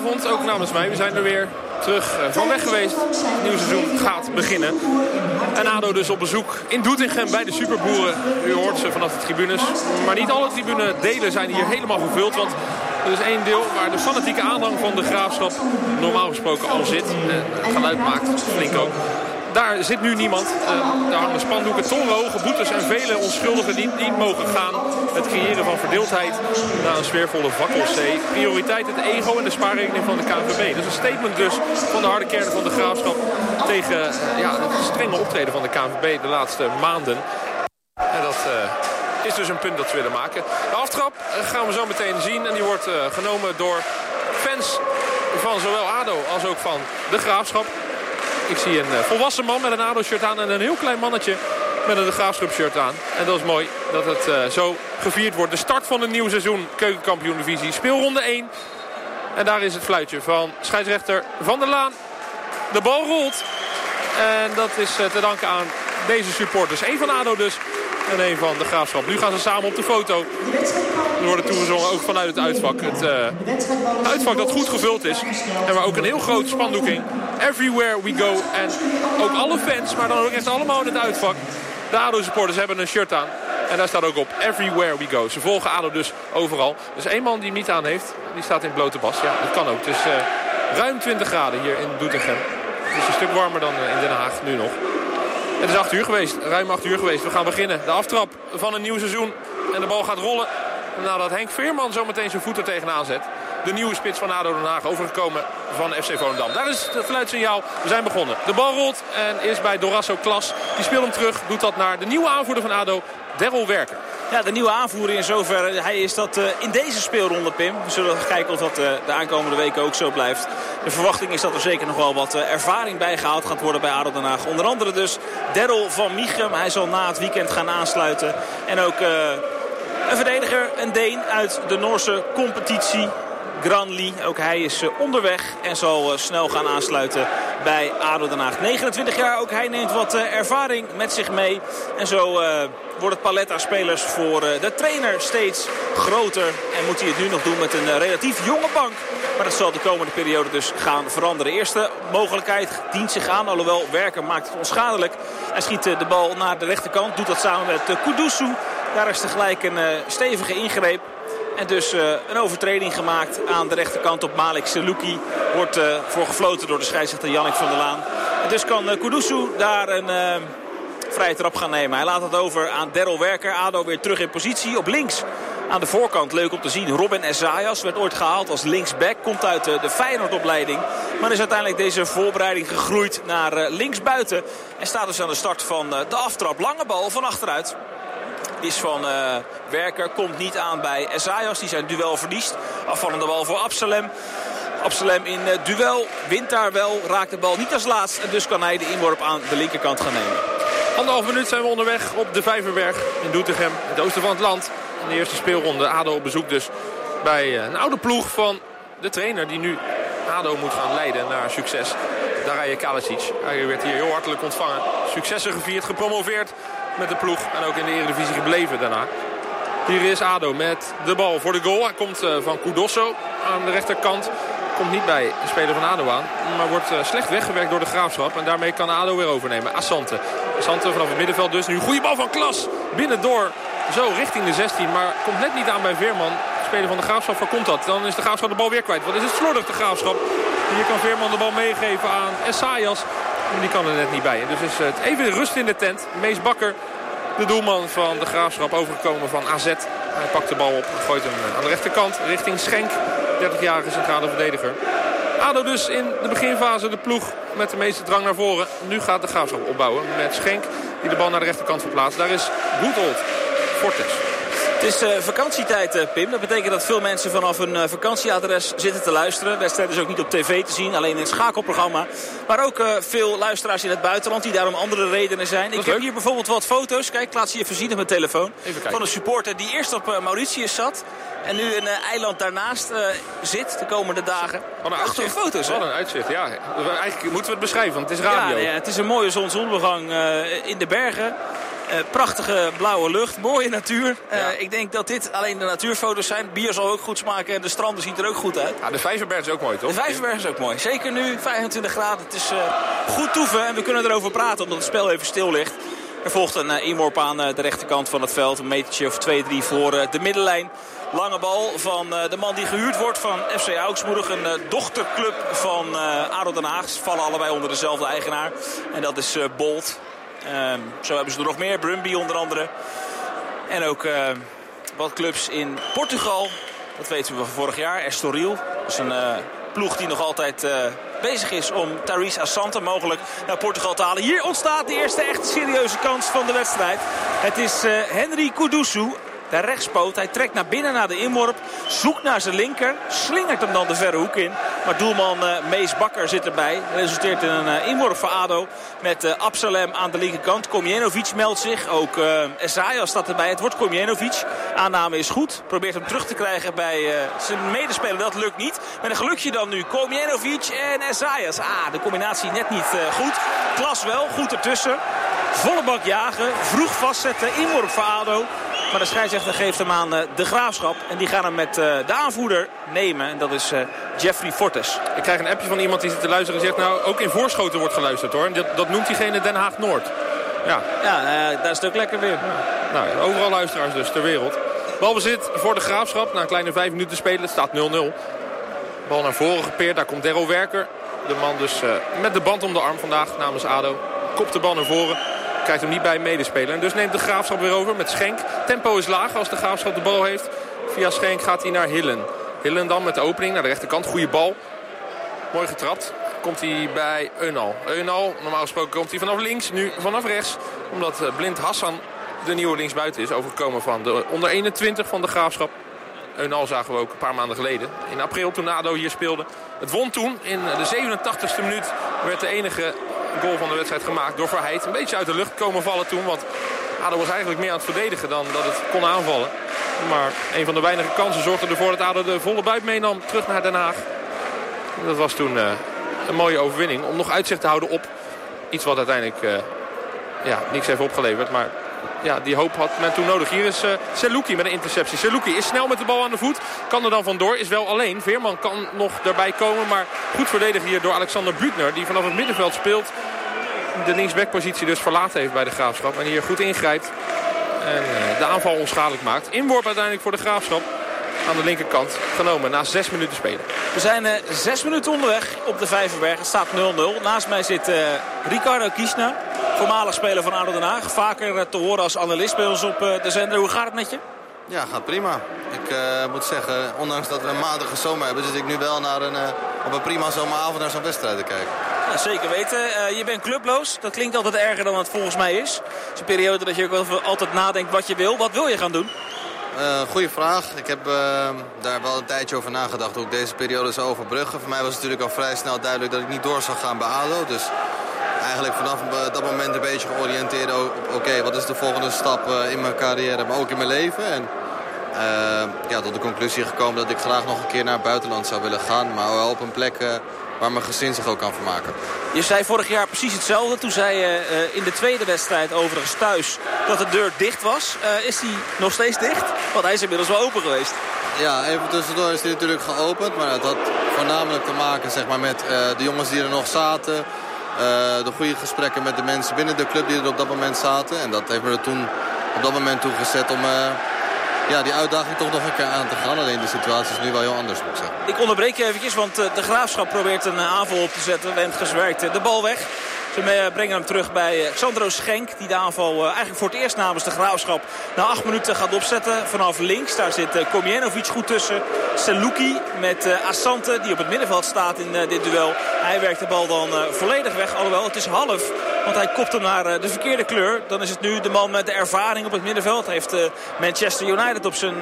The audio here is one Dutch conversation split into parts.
Goedenavond, ook namens mij. We zijn er weer terug van weg geweest. Het nieuwe seizoen gaat beginnen. En ADO dus op bezoek in Doetinchem bij de Superboeren. U hoort ze vanaf de tribunes. Maar niet alle tribunedelen zijn hier helemaal vervuld. Want er is één deel waar de fanatieke aanhang van de Graafschap normaal gesproken al zit. En geluid maakt, flink ook. Daar zit nu niemand. Uh, daar hangen spandoeken, torenhoge boetes en vele onschuldigen die niet mogen gaan. Het creëren van verdeeldheid na een sfeervolle vakkelzee. Prioriteit het ego en de spaarrekening van de KNVB. Dat is een statement dus van de harde kern van de graafschap tegen uh, ja, het strenge optreden van de KNVB de laatste maanden. En dat uh, is dus een punt dat ze willen maken. De aftrap gaan we zo meteen zien en die wordt genomen door fans van zowel ADO als ook van de graafschap. Ik zie een volwassen man met een ADO-shirt aan en een heel klein mannetje met een Graafschap-shirt aan. En dat is mooi dat het uh, zo gevierd wordt. De start van een nieuw seizoen Keukenkampioen-divisie. Speelronde 1. En daar is het fluitje van scheidsrechter Van der Laan. De bal rolt. En dat is te danken aan deze supporters. Eén van ADO dus en één van de Graafschap. Nu gaan ze samen op de foto. Er worden toegezongen ook vanuit het uitvak. Het uh, uitvak dat goed gevuld is. En waar ook een heel groot spandoeking. Everywhere we go. En ook alle fans, maar dan ook echt allemaal in het uitvak. De ADO-supporters hebben een shirt aan. En daar staat ook op Everywhere we go. Ze volgen ADO dus overal. Dus één man die hem niet aan heeft, die staat in blote bas. Ja, dat kan ook. Het is uh, ruim 20 graden hier in Doetinchem. Het is een stuk warmer dan in Den Haag nu nog. Het is 8 uur geweest, ruim 8 uur geweest. We gaan beginnen. De aftrap van een nieuw seizoen. En de bal gaat rollen. Nadat Henk Veerman zometeen zijn voet er tegenaan zet. De nieuwe spits van ADO Den Haag overgekomen van FC Volendam. Daar is het fluitsignaal. We zijn begonnen. De bal rolt en is bij Dorasso Klas. Die speelt hem terug. Doet dat naar de nieuwe aanvoerder van ADO, Daryl Werker. Ja, de nieuwe aanvoerder in zoverre. Hij is dat uh, in deze speelronde, Pim. We zullen kijken of dat uh, de aankomende weken ook zo blijft. De verwachting is dat er zeker nog wel wat uh, ervaring bijgehaald gaat worden bij ADO Den Haag. Onder andere dus Daryl van Michem. Hij zal na het weekend gaan aansluiten. En ook een verdediger, een Deen uit de Noorse competitie. Granli. Ook hij is onderweg en zal snel gaan aansluiten bij ADO Den Haag. 29 jaar, ook hij neemt wat ervaring met zich mee. En zo wordt het palet aan spelers voor de trainer steeds groter. En moet hij het nu nog doen met een relatief jonge bank. Maar dat zal de komende periode dus gaan veranderen. De eerste mogelijkheid dient zich aan. Alhoewel Werker maakt het onschadelijk. Hij schiet de bal naar de rechterkant. Doet dat samen met Kudusu. Daar is tegelijk een stevige ingreep. En dus uh, een overtreding gemaakt aan de rechterkant op Malik Seluki. Wordt uh, voor gefloten door de scheidsrechter Jannik van der Laan. En dus kan uh, Kudusu daar een vrije trap gaan nemen. Hij laat het over aan Daryl Werker. ADO weer terug in positie op links. Aan de voorkant leuk om te zien. Robin Esaias werd ooit gehaald als linksback. Komt uit de Feyenoord-opleiding. Maar is uiteindelijk deze voorbereiding gegroeid naar linksbuiten. En staat dus aan de start van de aftrap. Lange bal van achteruit is van uh, Werker. Komt niet aan bij Esaias. Die zijn duel verliest. Afvallende bal voor Absalem. Absalem in uh, duel. Wint daar wel. Raakt de bal niet als laatst. En dus kan hij de inworp aan de linkerkant gaan nemen. Anderhalf minuut zijn we onderweg op de Vijverberg in Doetinchem. Het oosten van het land. In de eerste speelronde. ADO op bezoek dus bij uh, een oude ploeg van de trainer die nu ADO moet gaan leiden naar succes. Darije Kalasic. Hij werd hier heel hartelijk ontvangen. Successen gevierd, gepromoveerd met de ploeg. En ook in de Eredivisie gebleven daarna. Hier is ADO met de bal voor de goal. Hij komt van Kudosso aan de rechterkant. Komt niet bij de speler van ADO aan. Maar wordt slecht weggewerkt door de Graafschap. En daarmee kan ADO weer overnemen. Assante. Assante vanaf het middenveld dus. Nu goede bal van Klas. Binnendoor. Zo richting de 16. Maar komt net niet aan bij Veerman. Speler van de Graafschap voorkomt dat. Dan is de Graafschap de bal weer kwijt. Wat is het slordig de Graafschap. Hier kan Veerman de bal meegeven aan Essayas. Die kan er net niet bij. Dus is het even rust in de tent. Mees Bakker, de doelman van de Graafschap, overgekomen van AZ. Hij pakt de bal op gooit hem aan de rechterkant richting Schenk. 30-jarige centrale verdediger. ADO dus in de beginfase de ploeg met de meeste drang naar voren. Nu gaat de Graafschap opbouwen met Schenk die de bal naar de rechterkant verplaatst. Daar is Goedold, Fortes. Het is uh, vakantietijd, uh, Pim. Dat betekent dat veel mensen vanaf een uh, vakantieadres zitten te luisteren. Wedstrijd is ook niet op tv te zien, alleen in het schakelprogramma. Maar ook veel luisteraars in het buitenland die daar om andere redenen zijn. Ik heb hier bijvoorbeeld wat foto's. Kijk, ik laat ze je voorzien op mijn telefoon. Van een supporter die eerst op Mauritius zat. En nu een eiland daarnaast zit de komende dagen. Wat een Prachtige foto's, hè? Wat een uitzicht, ja. Eigenlijk moeten we het beschrijven, want het is radio. Ja, ja het is een mooie zonsondergang in de bergen. Prachtige blauwe lucht, mooie natuur. Ik denk dat dit alleen de natuurfoto's zijn. Bier zal ook goed smaken en de stranden ziet er ook goed uit. Ja, de Vijverberg is ook mooi, toch? De Vijverberg is ook mooi. Zeker nu, 25 graden. Het is goed toeven en we kunnen erover praten omdat het spel even stil ligt. Er volgt een inworp aan de rechterkant van het veld. Een metertje of 2-3 voor de middenlijn. Lange bal van de man die gehuurd wordt van FC Augsburg. Een dochterclub van ADO Den Haag. Ze vallen allebei onder dezelfde eigenaar. En dat is Bolt. Ehm, zo hebben ze er nog meer. Brumby onder andere. En ook ehm, wat clubs in Portugal. Dat weten we van vorig jaar. Estoril. Dat is een uh, ploeg die nog altijd uh, bezig is om Tharis Assante mogelijk naar Portugal te halen. Hier ontstaat de eerste echt serieuze kans van de wedstrijd. Het is uh, Henry Kudusu de rechtspoot. Hij trekt naar binnen naar de inworp. Zoekt naar zijn linker. Slingert hem dan de verre hoek in. Maar doelman uh, Mees Bakker zit erbij. Resulteert in een uh, inworp voor ADO. Met uh, Absalem aan de linkerkant. Komjenovic meldt zich. Ook Esaias staat erbij. Het wordt Komjenovic. Aanname is goed. Probeert hem terug te krijgen bij zijn medespeler. Dat lukt niet. Met een gelukje dan nu. Komjenovic en Esaias. Ah, de combinatie net niet goed. Klas wel. Goed ertussen. Volle bak jagen. Vroeg vastzetten. Inworp voor ADO. Maar de scheidsrechter geeft hem aan de graafschap. En die gaan hem met de aanvoerder nemen. En dat is Jeffrey Fortes. Ik krijg een appje van iemand die zit te luisteren en zegt... nou, ook in Voorschoten wordt geluisterd hoor. En dat, dat noemt diegene Den Haag Noord. Ja, ja uh, daar is het ook lekker weer. Ja. Nou, overal luisteraars dus ter wereld. Balbezit voor de graafschap. Na een kleine vijf minuten spelen. Het staat 0-0. Bal naar voren gepeerd. Daar komt Daryl Werker. De man dus uh, met de band om de arm vandaag namens ADO. Kopt de bal naar voren krijgt hem niet bij medespelen. En dus neemt de Graafschap weer over met Schenk. Tempo is laag als de Graafschap de bal heeft. Via Schenk gaat hij naar Hillen. Hillen dan met de opening naar de rechterkant. Goede bal. Mooi getrapt. Komt hij bij Eunal. Eunal, normaal gesproken komt hij vanaf links. Nu vanaf rechts. Omdat Blind Hassan de nieuwe linksbuiten is. Overgekomen van de onder 21 van de Graafschap. Eunal zagen we ook een paar maanden geleden. In april toen ADO hier speelde. Het won toen. In de 87e minuut werd de enige goal van de wedstrijd gemaakt door Verheid. Een beetje uit de lucht komen vallen toen. Want ADO was eigenlijk meer aan het verdedigen dan dat het kon aanvallen. Maar een van de weinige kansen zorgde ervoor dat ADO de volle buit meenam terug naar Den Haag. Dat was toen uh, een mooie overwinning om nog uitzicht te houden op iets wat uiteindelijk uh, ja, niks heeft opgeleverd. Maar ja, die hoop had men toen nodig. Hier is uh, met een interceptie. Seluki is snel met de bal aan de voet. Kan er dan vandoor. Is wel alleen. Veerman kan nog erbij komen. Maar goed verdedigd hier door Alexander Butner. Die vanaf het middenveld speelt. De linksbackpositie dus verlaten heeft bij de Graafschap. En hier goed ingrijpt. En uh, de aanval onschadelijk maakt. Inworp uiteindelijk voor de Graafschap. Aan de linkerkant genomen na zes minuten spelen. We zijn uh, zes minuten onderweg op de Vijverberg. Het staat 0-0. Naast mij zit uh, Ricardo Kiesna. Voormalig speler van ADO Den Haag. Vaker uh, te horen als analist bij ons op de zender. Hoe gaat het met je? Ja, gaat prima. Ik moet zeggen, ondanks dat we een matige zomer hebben... zit ik nu wel naar een, op een prima zomeravond naar zo'n wedstrijd te kijken. Ja, zeker weten. je bent clubloos. Dat klinkt altijd erger dan het volgens mij is. Het is een periode dat je ook wel altijd nadenkt wat je wil. Wat wil je gaan doen? Goeie vraag. Ik heb daar wel een tijdje over nagedacht hoe ik deze periode zou overbruggen. Voor mij was het natuurlijk al vrij snel duidelijk dat ik niet door zou gaan bij ADO. Dus eigenlijk vanaf dat moment een beetje georiënteerd op oké, wat is de volgende stap uh, in mijn carrière, maar ook in mijn leven. En ja, tot de conclusie gekomen dat ik graag nog een keer naar het buitenland zou willen gaan. Maar wel op een plek waar mijn gezin zich ook kan vermaken. Je zei vorig jaar precies hetzelfde. Toen zei je uh, in de tweede wedstrijd overigens thuis dat de deur dicht was. Uh, is die nog steeds dicht? Want hij is inmiddels wel open geweest. Ja, even tussendoor is die natuurlijk geopend. Maar het had voornamelijk te maken zeg maar, met uh, de jongens die er nog zaten. De goede gesprekken met de mensen binnen de club die er op dat moment zaten. En dat heeft me er toen op dat moment toe gezet om ja, die uitdaging toch nog een keer aan te gaan. Alleen de situatie is nu wel heel anders, moet ik zeggen. Ik onderbreek je eventjes, want eh, de Graafschap probeert een eh, aanval op te zetten. Wendges werkt de bal weg. Ze brengen hem terug bij Xandro Schenk. Die de aanval eigenlijk voor het eerst namens de Graafschap na acht minuten gaat opzetten. Vanaf links, daar zit Komjenovic goed tussen. Seluki met Assante die op het middenveld staat in dit duel. Hij werkt de bal dan volledig weg. Alhoewel, het is half. Want hij kopt hem naar de verkeerde kleur. Dan is het nu de man met de ervaring op het middenveld. Heeft Manchester United op zijn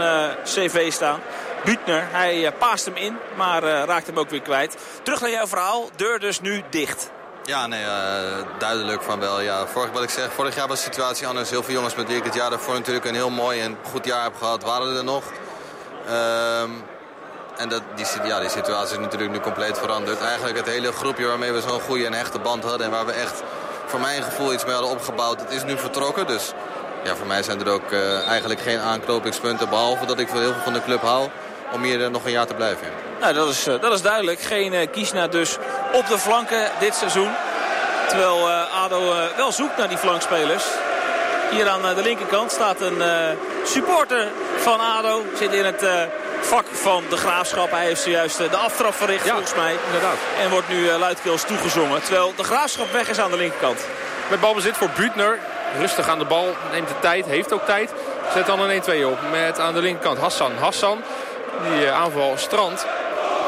cv staan. Butner, hij paast hem in, maar raakt hem ook weer kwijt. Terug naar jouw verhaal. Deur dus nu dicht. Ja, nee, uh, duidelijk van wel. Ja, vorig, wat ik zeg, vorig jaar was de situatie anders. Heel veel jongens met wie ik het jaar daarvoor natuurlijk een heel mooi en goed jaar heb gehad, waren er nog. Um, en dat, die, ja, die situatie is natuurlijk nu compleet veranderd. Eigenlijk het hele groepje waarmee we zo'n goede en hechte band hadden... en waar we echt voor mijn gevoel iets mee hadden opgebouwd, het is nu vertrokken. Dus ja, voor mij zijn er ook eigenlijk geen aanknopingspunten. Behalve dat ik heel veel van de club hou om hier nog een jaar te blijven. Nou, dat is, dat is duidelijk. Geen Kiesna dus op de flanken dit seizoen. Terwijl ADO wel zoekt naar die flankspelers. Hier aan de linkerkant staat een supporter van ADO. Zit in het vak van de Graafschap. Hij heeft zojuist de aftrap verricht volgens mij. Inderdaad. En wordt nu luidkeels toegezongen. Terwijl de Graafschap weg is aan de linkerkant. Met balbezit voor Buutner. Rustig aan de bal. Neemt de tijd. Heeft ook tijd. Zet dan een 1-2 op. Met aan de linkerkant Hassan. Hassan. Die aanval strand.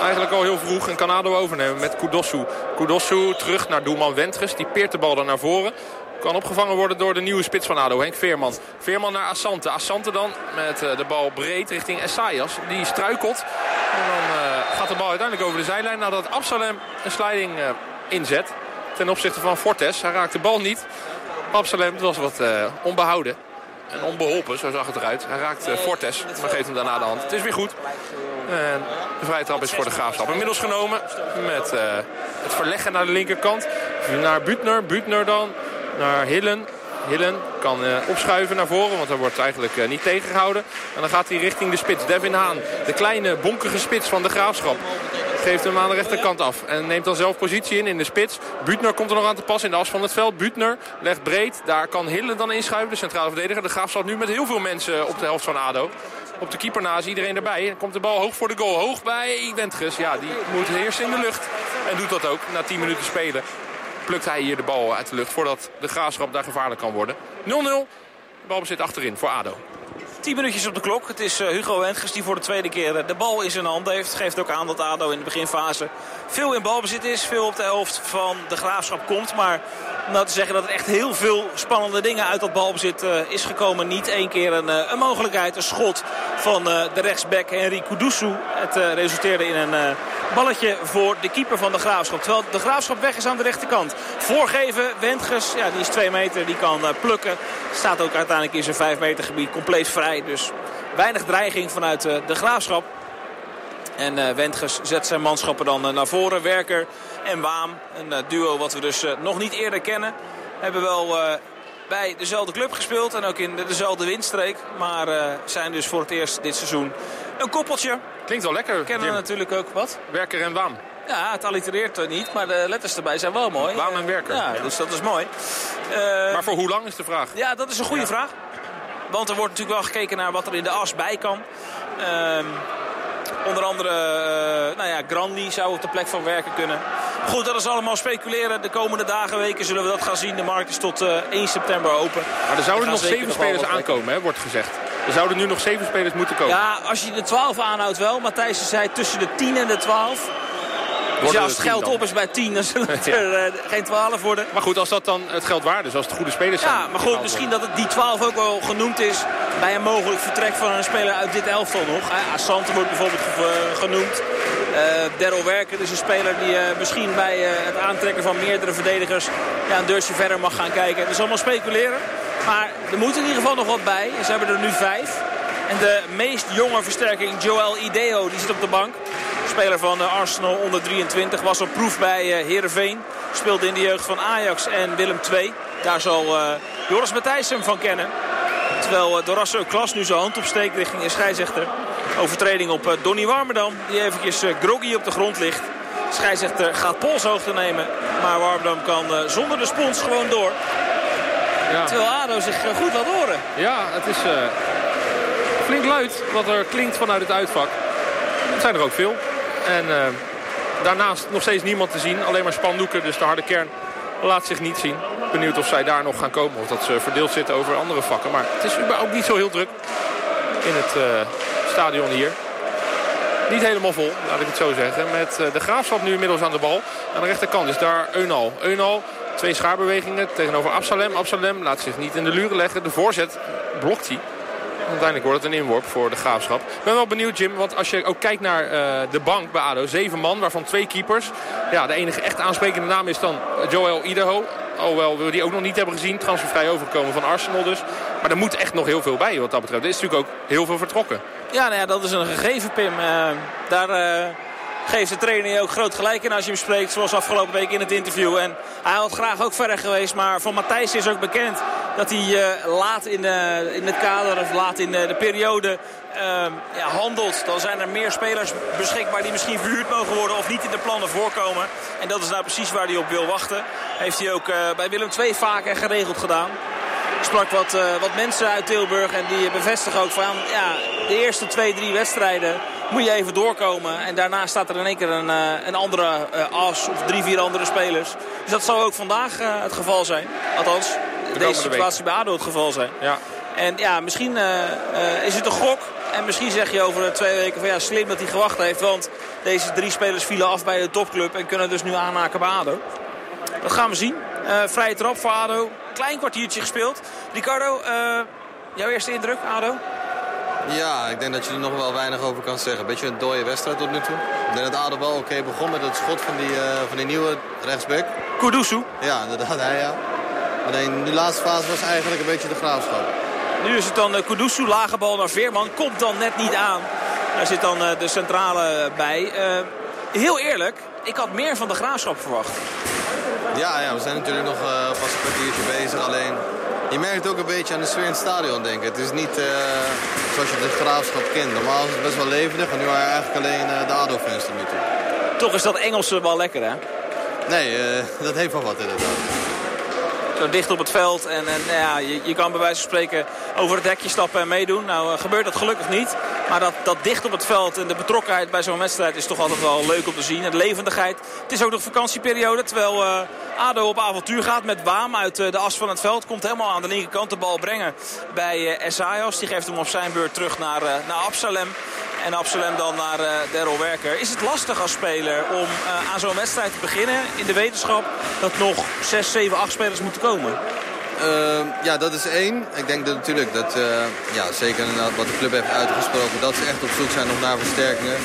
Eigenlijk al heel vroeg. En Canado overnemen met Kudossu. Kudossu terug naar doelman Wentges. Die peert de bal dan naar voren. Kan opgevangen worden door de nieuwe spits van ADO, Henk Veerman. Veerman naar Assante. Assante dan met de bal breed richting Essayas. Die struikelt. En dan gaat de bal uiteindelijk over de zijlijn. Nadat Absalem een sliding inzet. Ten opzichte van Fortes. Hij raakt de bal niet. Absalem was wat onbehouden. En onbeholpen, zo zag het eruit. Hij raakt Fortes, maar geeft hem daarna de hand. Het is weer goed. En de vrije trap is voor de Graafschap. Inmiddels genomen met het verleggen naar de linkerkant. Naar Butner. Butner dan naar Hillen. Hillen kan uh, opschuiven naar voren, want hij wordt eigenlijk niet tegengehouden. En dan gaat hij richting de spits. Devin Haan, de kleine bonkige spits van de Graafschap. Geeft hem aan de rechterkant af. En neemt dan zelf positie in in de spits. Butner komt er nog aan te pas in de as van het veld. Butner legt breed. Daar kan Hillen dan inschuiven, de centrale verdediger. De Graafschap nu met heel veel mensen op de helft van ADO. Op de keeper na is iedereen erbij. Komt de bal hoog voor de goal. Hoog bij Wentges. Ja, die moet eerst in de lucht. En doet dat ook na 10 minuten spelen plukt hij hier de bal uit de lucht voordat de graafschap daar gevaarlijk kan worden. 0-0. De bal zit achterin voor ADO. 10 minuutjes op de klok. Het is Hugo Wentges die voor de tweede keer de bal in zijn hand heeft. Geeft ook aan dat ADO in de beginfase veel in balbezit is. Veel op de helft van de Graafschap komt. Maar nou te zeggen dat er echt heel veel spannende dingen uit dat balbezit uh, is gekomen. Niet één keer een, een mogelijkheid. Een schot van de rechtsback Henry Kudusu. Het resulteerde in een balletje voor de keeper van de Graafschap. Terwijl de Graafschap weg is aan de rechterkant. Voorgeven, Wendges, ja, die is twee meter, die kan plukken. Staat ook uiteindelijk in zijn vijf meter gebied compleet vrij. Dus weinig dreiging vanuit de Graafschap. En uh, Wendges zet zijn manschappen dan uh, naar voren. Werker en Waam. Een duo wat we dus nog niet eerder kennen. Hebben wel bij dezelfde club gespeeld. En ook in dezelfde windstreek. Maar zijn dus voor het eerst dit seizoen een koppeltje. Klinkt wel lekker, Kennen Jim. we natuurlijk ook wat. Werker en Waam. Ja, het allitereert niet, maar de letters erbij zijn wel mooi. Waam en Werker. Ja, dus dat is mooi. maar voor hoe lang is de vraag? Ja, dat is een goede ja. vraag. Want er wordt natuurlijk wel gekeken naar wat er in de as bij kan. Uh, Onder andere, uh, nou ja, Granly zou op de plek van werken kunnen. Goed, dat is allemaal speculeren. De komende dagen, weken zullen we dat gaan zien. De markt is tot uh, 1 september open. Maar er zouden nog zeven spelers aankomen, hè, wordt gezegd. Er zouden nu nog zeven spelers moeten komen. Ja, als je de 12 aanhoudt wel. Matthijs zei tussen de 10 en de 12. Dus ja, als het geld op is bij 10, dan zullen het er uh, geen 12 worden. Maar goed, als dat dan het geld waard is, als het goede spelers zijn. Ja, maar goed, misschien dat het die 12 ook wel genoemd is bij een mogelijk vertrek van een speler uit dit elftal nog. Uh, Assante wordt bijvoorbeeld genoemd. Uh, Daryl Werker is een speler die uh, misschien bij het aantrekken van meerdere verdedigers ja, een deurtje verder mag gaan kijken. Het is allemaal speculeren. Maar er moet in ieder geval nog wat bij. Ze hebben er nu vijf. En de meest jonge versterking, Joel Ideo, die zit op de bank. Speler van Arsenal onder 23. Was op proef bij Heerenveen. Speelde in de jeugd van Ajax en Willem II. Daar zal Joris Matthijs hem van kennen. Terwijl Dorasso Klas nu zijn hand opsteekt richting een scheidsrechter. Overtreding op Donny Warmerdam. Die eventjes groggy op de grond ligt. De scheidsrechter gaat polshoogte nemen. Maar Warmerdam kan zonder de spons gewoon door. Ja. Terwijl ADO zich goed laat horen. Ja, het is uh, flink luid wat er klinkt vanuit het uitvak. Het zijn er ook veel. En uh, daarnaast nog steeds niemand te zien. Alleen maar spandoeken, dus de harde kern laat zich niet zien. Benieuwd of zij daar nog gaan komen. Of dat ze verdeeld zitten over andere vakken. Maar het is ook niet zo heel druk in het uh, stadion hier. Niet helemaal vol, laat ik het zo zeggen. Met de Graafschap nu inmiddels aan de bal. Aan de rechterkant is daar Eunal. Eunal, twee schaarbewegingen tegenover Absalem. Absalem laat zich niet in de luren leggen. De voorzet blokt hij. Uiteindelijk wordt het een inworp voor de Graafschap. Ik ben wel benieuwd, Jim, want als je ook kijkt naar uh, de bank bij ADO. Zeven man, waarvan twee keepers. Ja, de enige echt aansprekende naam is dan Joel Idaho. Alhoewel we die ook nog niet hebben gezien. Transfervrij overgekomen van Arsenal dus. Maar er moet echt nog heel veel bij wat dat betreft. Er is natuurlijk ook heel veel vertrokken. Ja, nou ja dat is een gegeven, Pim. Uh, daar... Uh geeft de trainer ook groot gelijk in als je hem spreekt. Zoals afgelopen week in het interview. En hij had graag ook verder geweest. Maar van Matthijs is ook bekend dat hij laat in, in het kader of laat in de periode Ehm, ja, handelt, dan zijn er meer spelers beschikbaar die misschien verhuurd mogen worden of niet in de plannen voorkomen. En dat is nou precies waar hij op wil wachten. Heeft hij ook uh, bij Willem II vaker geregeld gedaan. Sprak wat, uh, wat mensen uit Tilburg en die bevestigen ook van ja, de eerste twee, drie wedstrijden moet je even doorkomen. En daarna staat er in één keer een, uh, een andere as of drie, vier andere spelers. Dus dat zal ook vandaag het geval zijn. Althans, de deze situatie bij ADO het geval zijn. Ja. En ja, misschien is het een gok en misschien zeg je over twee weken van ja, slim dat hij gewacht heeft. Want deze drie spelers vielen af bij de topclub en kunnen dus nu aanmaken bij ADO. Dat gaan we zien. Uh, vrije trap voor ADO. Klein kwartiertje gespeeld. Ricardo, jouw eerste indruk, ADO? Ja, ik denk dat je er nog wel weinig over kan zeggen. Beetje een dode wedstrijd tot nu toe. Ik denk dat ADO wel oké begon met het schot van die, uh, van die nieuwe rechtsback. Kudusu. Ja, inderdaad, hij ja. Alleen de laatste fase was eigenlijk een beetje de graafschap. Nu is het dan uh, lage bal naar Veerman. Komt dan net niet aan. Daar zit dan uh, de centrale bij. Heel eerlijk, ik had meer van de Graafschap verwacht. Ja, ja we zijn natuurlijk nog pas een kwartiertje bezig. Alleen, je merkt ook een beetje aan de sfeer in het stadion, denk ik. Het is niet zoals je de Graafschap kent. Normaal is het best wel levendig. En nu waren eigenlijk alleen de ADO-fans tot nu toe. Toch is dat Engelse wel lekker, hè? Nee, dat heeft wel wat inderdaad zo dicht op het veld. En, en ja, je, je kan bij wijze van spreken over het hekje stappen en meedoen. Nou uh, gebeurt dat gelukkig niet. Maar dat, dat dicht op het veld en de betrokkenheid bij zo'n wedstrijd is toch altijd wel leuk om te zien. En de levendigheid. Het is ook nog vakantieperiode. Terwijl uh, ADO op avontuur gaat met Waam uit uh, de as van het veld. Komt helemaal aan de linkerkant de bal brengen bij uh. Die geeft hem op zijn beurt terug naar, naar Absalem. En Absalem dan naar uh, Daryl Werker. Is het lastig als speler om uh, aan zo'n wedstrijd te beginnen in de wetenschap dat nog 6, 7, 8 spelers moeten komen? Uh, ja, dat is één. Ik denk dat natuurlijk dat, uh, ja, zeker wat de club heeft uitgesproken, dat ze echt op zoek zijn naar versterkingen.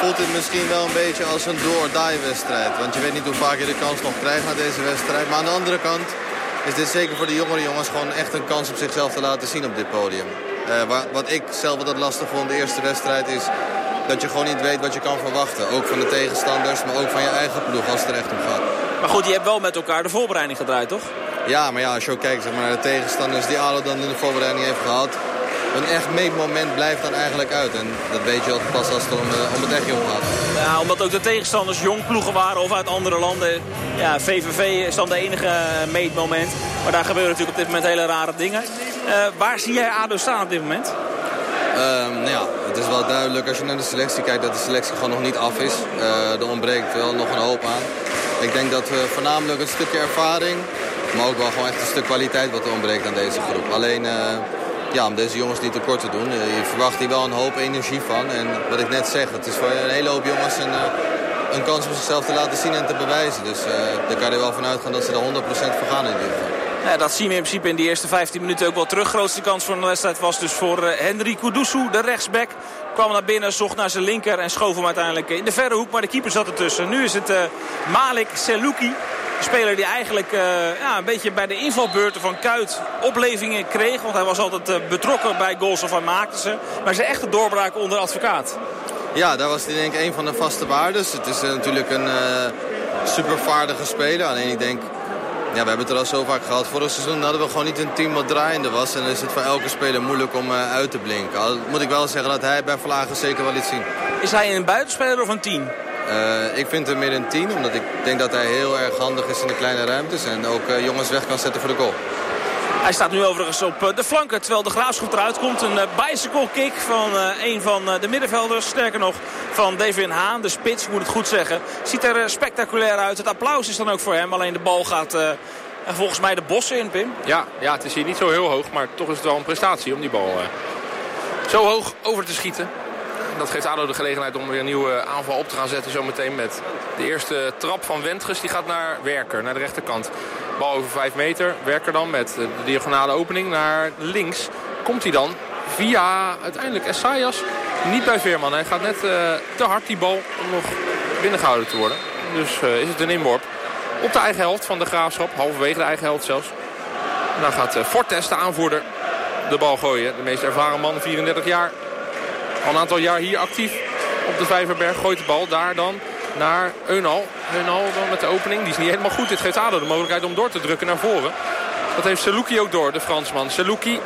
Voelt het misschien wel een beetje als een door-die wedstrijd. Want je weet niet hoe vaak je de kans nog krijgt na deze wedstrijd. Maar aan de andere kant is dit zeker voor de jongere jongens gewoon echt een kans om zichzelf te laten zien op dit podium. Uh, wat ik zelf wat lastig vond de eerste wedstrijd is dat je gewoon niet weet wat je kan verwachten. Ook van de tegenstanders, maar ook van je eigen ploeg als het er echt om gaat. Maar goed, je hebt wel met elkaar de voorbereiding gedraaid, toch? Ja, maar ja, als je ook kijkt zeg maar, naar de tegenstanders die ADO dan in de voorbereiding heeft gehad... een echt meetmoment blijft dan eigenlijk uit. En dat weet je altijd pas als het om, om het echt om gaat. Ja, omdat ook de tegenstanders jong ploegen waren of uit andere landen. Ja, VVV is dan de enige meetmoment. Maar daar gebeuren natuurlijk op dit moment hele rare dingen. Uh, waar zie jij ADO staan op dit moment? Um, nou ja, het is wel duidelijk als je naar de selectie kijkt dat de selectie gewoon nog niet af is. Uh, er ontbreekt wel nog een hoop aan. Ik denk dat we voornamelijk een stukje ervaring, maar ook wel gewoon echt een stuk kwaliteit wat er ontbreekt aan deze groep. Alleen ja, om deze jongens niet tekort te doen, je verwacht hier wel een hoop energie van. En wat ik net zeg, het is voor een hele hoop jongens een, een kans om zichzelf te laten zien en te bewijzen. Dus daar kan je wel van uitgaan dat ze er 100% voor gaan in ieder geval. Ja, dat zien we in principe in die eerste 15 minuten ook wel terug. Grootste kans voor de wedstrijd was dus voor Henry Kudusu, de rechtsback. Kwam naar binnen, zocht naar zijn linker en schoof hem uiteindelijk in de verre hoek. Maar de keeper zat ertussen. Nu is het Malik Selouki. Speler die eigenlijk uh, ja, een beetje bij de invalbeurten van Kuit oplevingen kreeg. Want hij was altijd betrokken bij goals of hij maakte ze. Maar zijn echte doorbraak onder advocaat. Ja, daar was hij denk ik een van de vaste waardes. Het is natuurlijk een supervaardige speler. Alleen ik denk ja, we hebben het er al zo vaak gehad. Vorig seizoen hadden we gewoon niet een team wat draaiende was. En dan is het voor elke speler moeilijk om uit te blinken. Al moet ik wel zeggen dat hij bij Vlagen zeker wel iets zien. Is hij een buitenspeler of een team? Uh, ik vind hem meer een team, omdat ik denk dat hij heel erg handig is in de kleine ruimtes. En ook uh, jongens weg kan zetten voor de goal. Hij staat nu overigens op eh, de flanken terwijl de Graafschap eruit komt. Een eh, bicycle kick van eh, een van de middenvelders. Sterker nog van Devin Haan, de spits, moet het goed zeggen. Ziet er spectaculair uit. Het applaus is dan ook voor hem. Alleen de bal gaat volgens mij de bossen in, Pim. Ja, ja, het is hier niet zo heel hoog. Maar toch is het wel een prestatie om die bal zo hoog over te schieten. Dat geeft ADO de gelegenheid om weer een nieuwe aanval op te gaan zetten. Zometeen met de eerste trap van Wentges. Die gaat naar Werker, naar de rechterkant. Bal over 5 meter. Werker dan met de diagonale opening naar links. Komt hij dan via uiteindelijk Essayas. Niet bij Veerman. Hij gaat net uh, te hard die bal om nog binnengehouden te worden. Dus uh, is het een inworp. Op de eigen helft van de Graafschap. Halverwege de eigen helft zelfs. En dan gaat uh, Fortes, de aanvoerder, de bal gooien. De meest ervaren man, 34 jaar. Al een aantal jaar hier actief op de Vijverberg. Gooit de bal daar dan naar Eunal. Eunal dan met de opening. Die is niet helemaal goed. Dit geeft ADO de mogelijkheid om door te drukken naar voren. Dat heeft Seluki ook door, de Fransman. Seluki,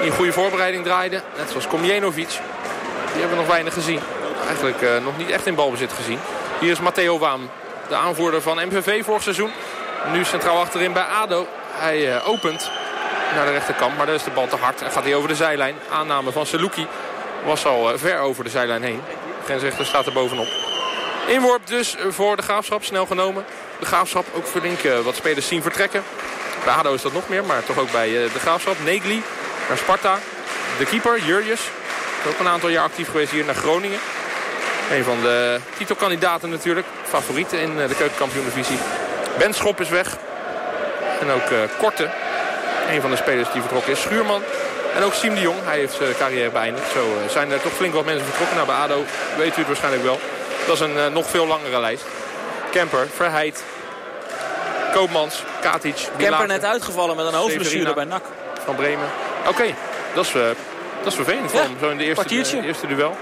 die een goede voorbereiding draaide. Net zoals Komjenovic. Die hebben we nog weinig gezien. Eigenlijk uh, nog niet echt in balbezit gezien. Hier is Matteo Waam, de aanvoerder van MVV vorig seizoen. Nu centraal achterin bij ADO. Hij uh, opent naar de rechterkant, maar daar is de bal te hard. En gaat hij over de zijlijn. Aanname van Seluki was al uh, ver over de zijlijn heen. Grensrechter staat er bovenop. Inworp dus voor de Graafschap, snel genomen. De Graafschap ook flink wat spelers zien vertrekken. Bij ADO is dat nog meer, maar toch ook bij de Graafschap. Negli naar Sparta. De keeper, Jurjes. Ook een aantal jaar actief geweest hier naar Groningen. Een van de titelkandidaten natuurlijk. Favorieten in de keukenkampioen-divisie. Ben Schop is weg. En ook Korte. Een van de spelers die vertrokken is. Schuurman. En ook Siem de Jong. Hij heeft zijn carrière beëindigd. Zo uh, zijn er toch flink wat mensen vertrokken. Nou, bij ADO weet u het waarschijnlijk wel. Dat is een uh, nog veel langere lijst. Kemper, Verheid, Koopmans, Katic. Kemper net uitgevallen met een hoofdblessure bij NAC. Van Bremen. Oké, okay. dat, is, dat is vervelend voor ja, hem. Zo in de eerste, de eerste duel.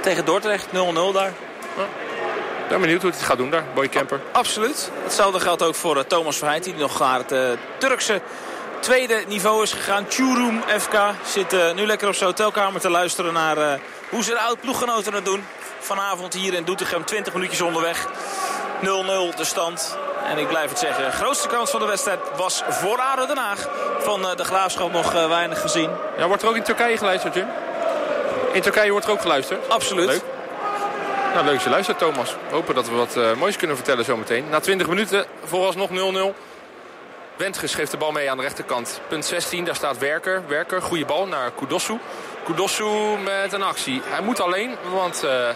Tegen Dordrecht, 0-0 daar. Ja. Ik ben benieuwd hoe hij het gaat doen daar, Boy Kemper. Absoluut. Hetzelfde geldt ook voor uh, Thomas Verheid, die nog naar het uh, Turkse tweede niveau is gegaan. Churum FK zit uh, nu lekker op zijn hotelkamer te luisteren naar hoe zijn oud-ploeggenoten het doen. Vanavond hier in Doetinchem, 20 minuutjes onderweg. 0-0 de stand. En ik blijf het zeggen, de grootste kans van de wedstrijd was voor ADO Den Haag. Van de Graafschap nog weinig gezien. Ja, wordt er ook in Turkije geluisterd, Jim? In Turkije wordt er ook geluisterd? Absoluut. Leuk. Nou, leuk dat je luistert, Thomas. We hopen dat we wat moois kunnen vertellen zometeen. Na 20 minuten vooralsnog 0-0. Wentges geeft de bal mee aan de rechterkant. Punt 16, daar staat Werker. Werker, goede bal naar Kudosu. Kudosu met een actie. Hij moet alleen, want uh,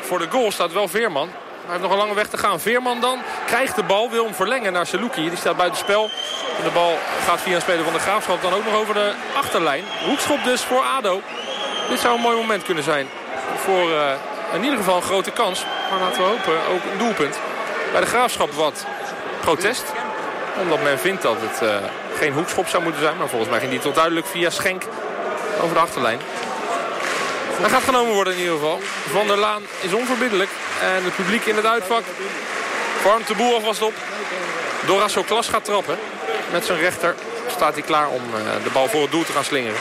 voor de goal staat wel Veerman. Hij heeft nog een lange weg te gaan. Veerman dan krijgt de bal, wil hem verlengen naar Seluki. Die staat buiten spel. En de bal gaat via een speler van de Graafschap dan ook nog over de achterlijn. Hoekschop dus voor ADO. Dit zou een mooi moment kunnen zijn voor... Uh, in ieder geval een grote kans. Maar laten we hopen, ook een doelpunt. Bij de Graafschap wat protest. Omdat men vindt dat het uh, geen hoekschop zou moeten zijn. Maar volgens mij ging die tot duidelijk via Schenk over de achterlijn. Hij gaat genomen worden in ieder geval. Van der Laan is onverbiddelijk. En het publiek in het uitvak warmt de boel alvast op. Dorasso Klas gaat trappen. Met zijn rechter staat hij klaar om uh, de bal voor het doel te gaan slingeren.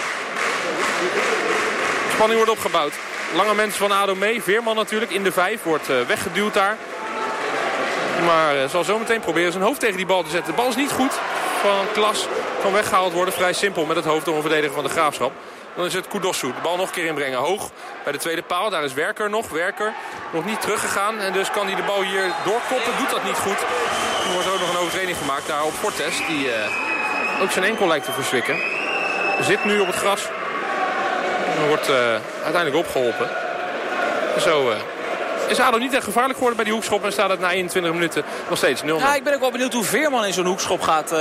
Spanning wordt opgebouwd. Lange mensen van ADO mee. Veerman natuurlijk in de vijf. Wordt uh, weggeduwd daar. Maar uh, zal zometeen proberen zijn hoofd tegen die bal te zetten. De bal is niet goed. Van Klas kan weggehaald worden. Vrij simpel met het hoofd door een verdediger van de Graafschap. Dan is het Kudosu. De bal nog een keer inbrengen. Hoog bij de tweede paal. Daar is Werker nog. Werker nog niet teruggegaan. En dus kan hij de bal hier doorkoppen. Doet dat niet goed. Er wordt ook nog een overtreding gemaakt daar op Fortes. Die uh, ook zijn enkel lijkt te verswikken. Zit nu op het gras. En wordt uh, uiteindelijk opgeholpen. Zo is ADO niet echt gevaarlijk geworden bij die hoekschop. En staat het na 21 minuten nog steeds 0-0. Ja, ik ben ook wel benieuwd hoe Veerman in zo'n hoekschop gaat, uh,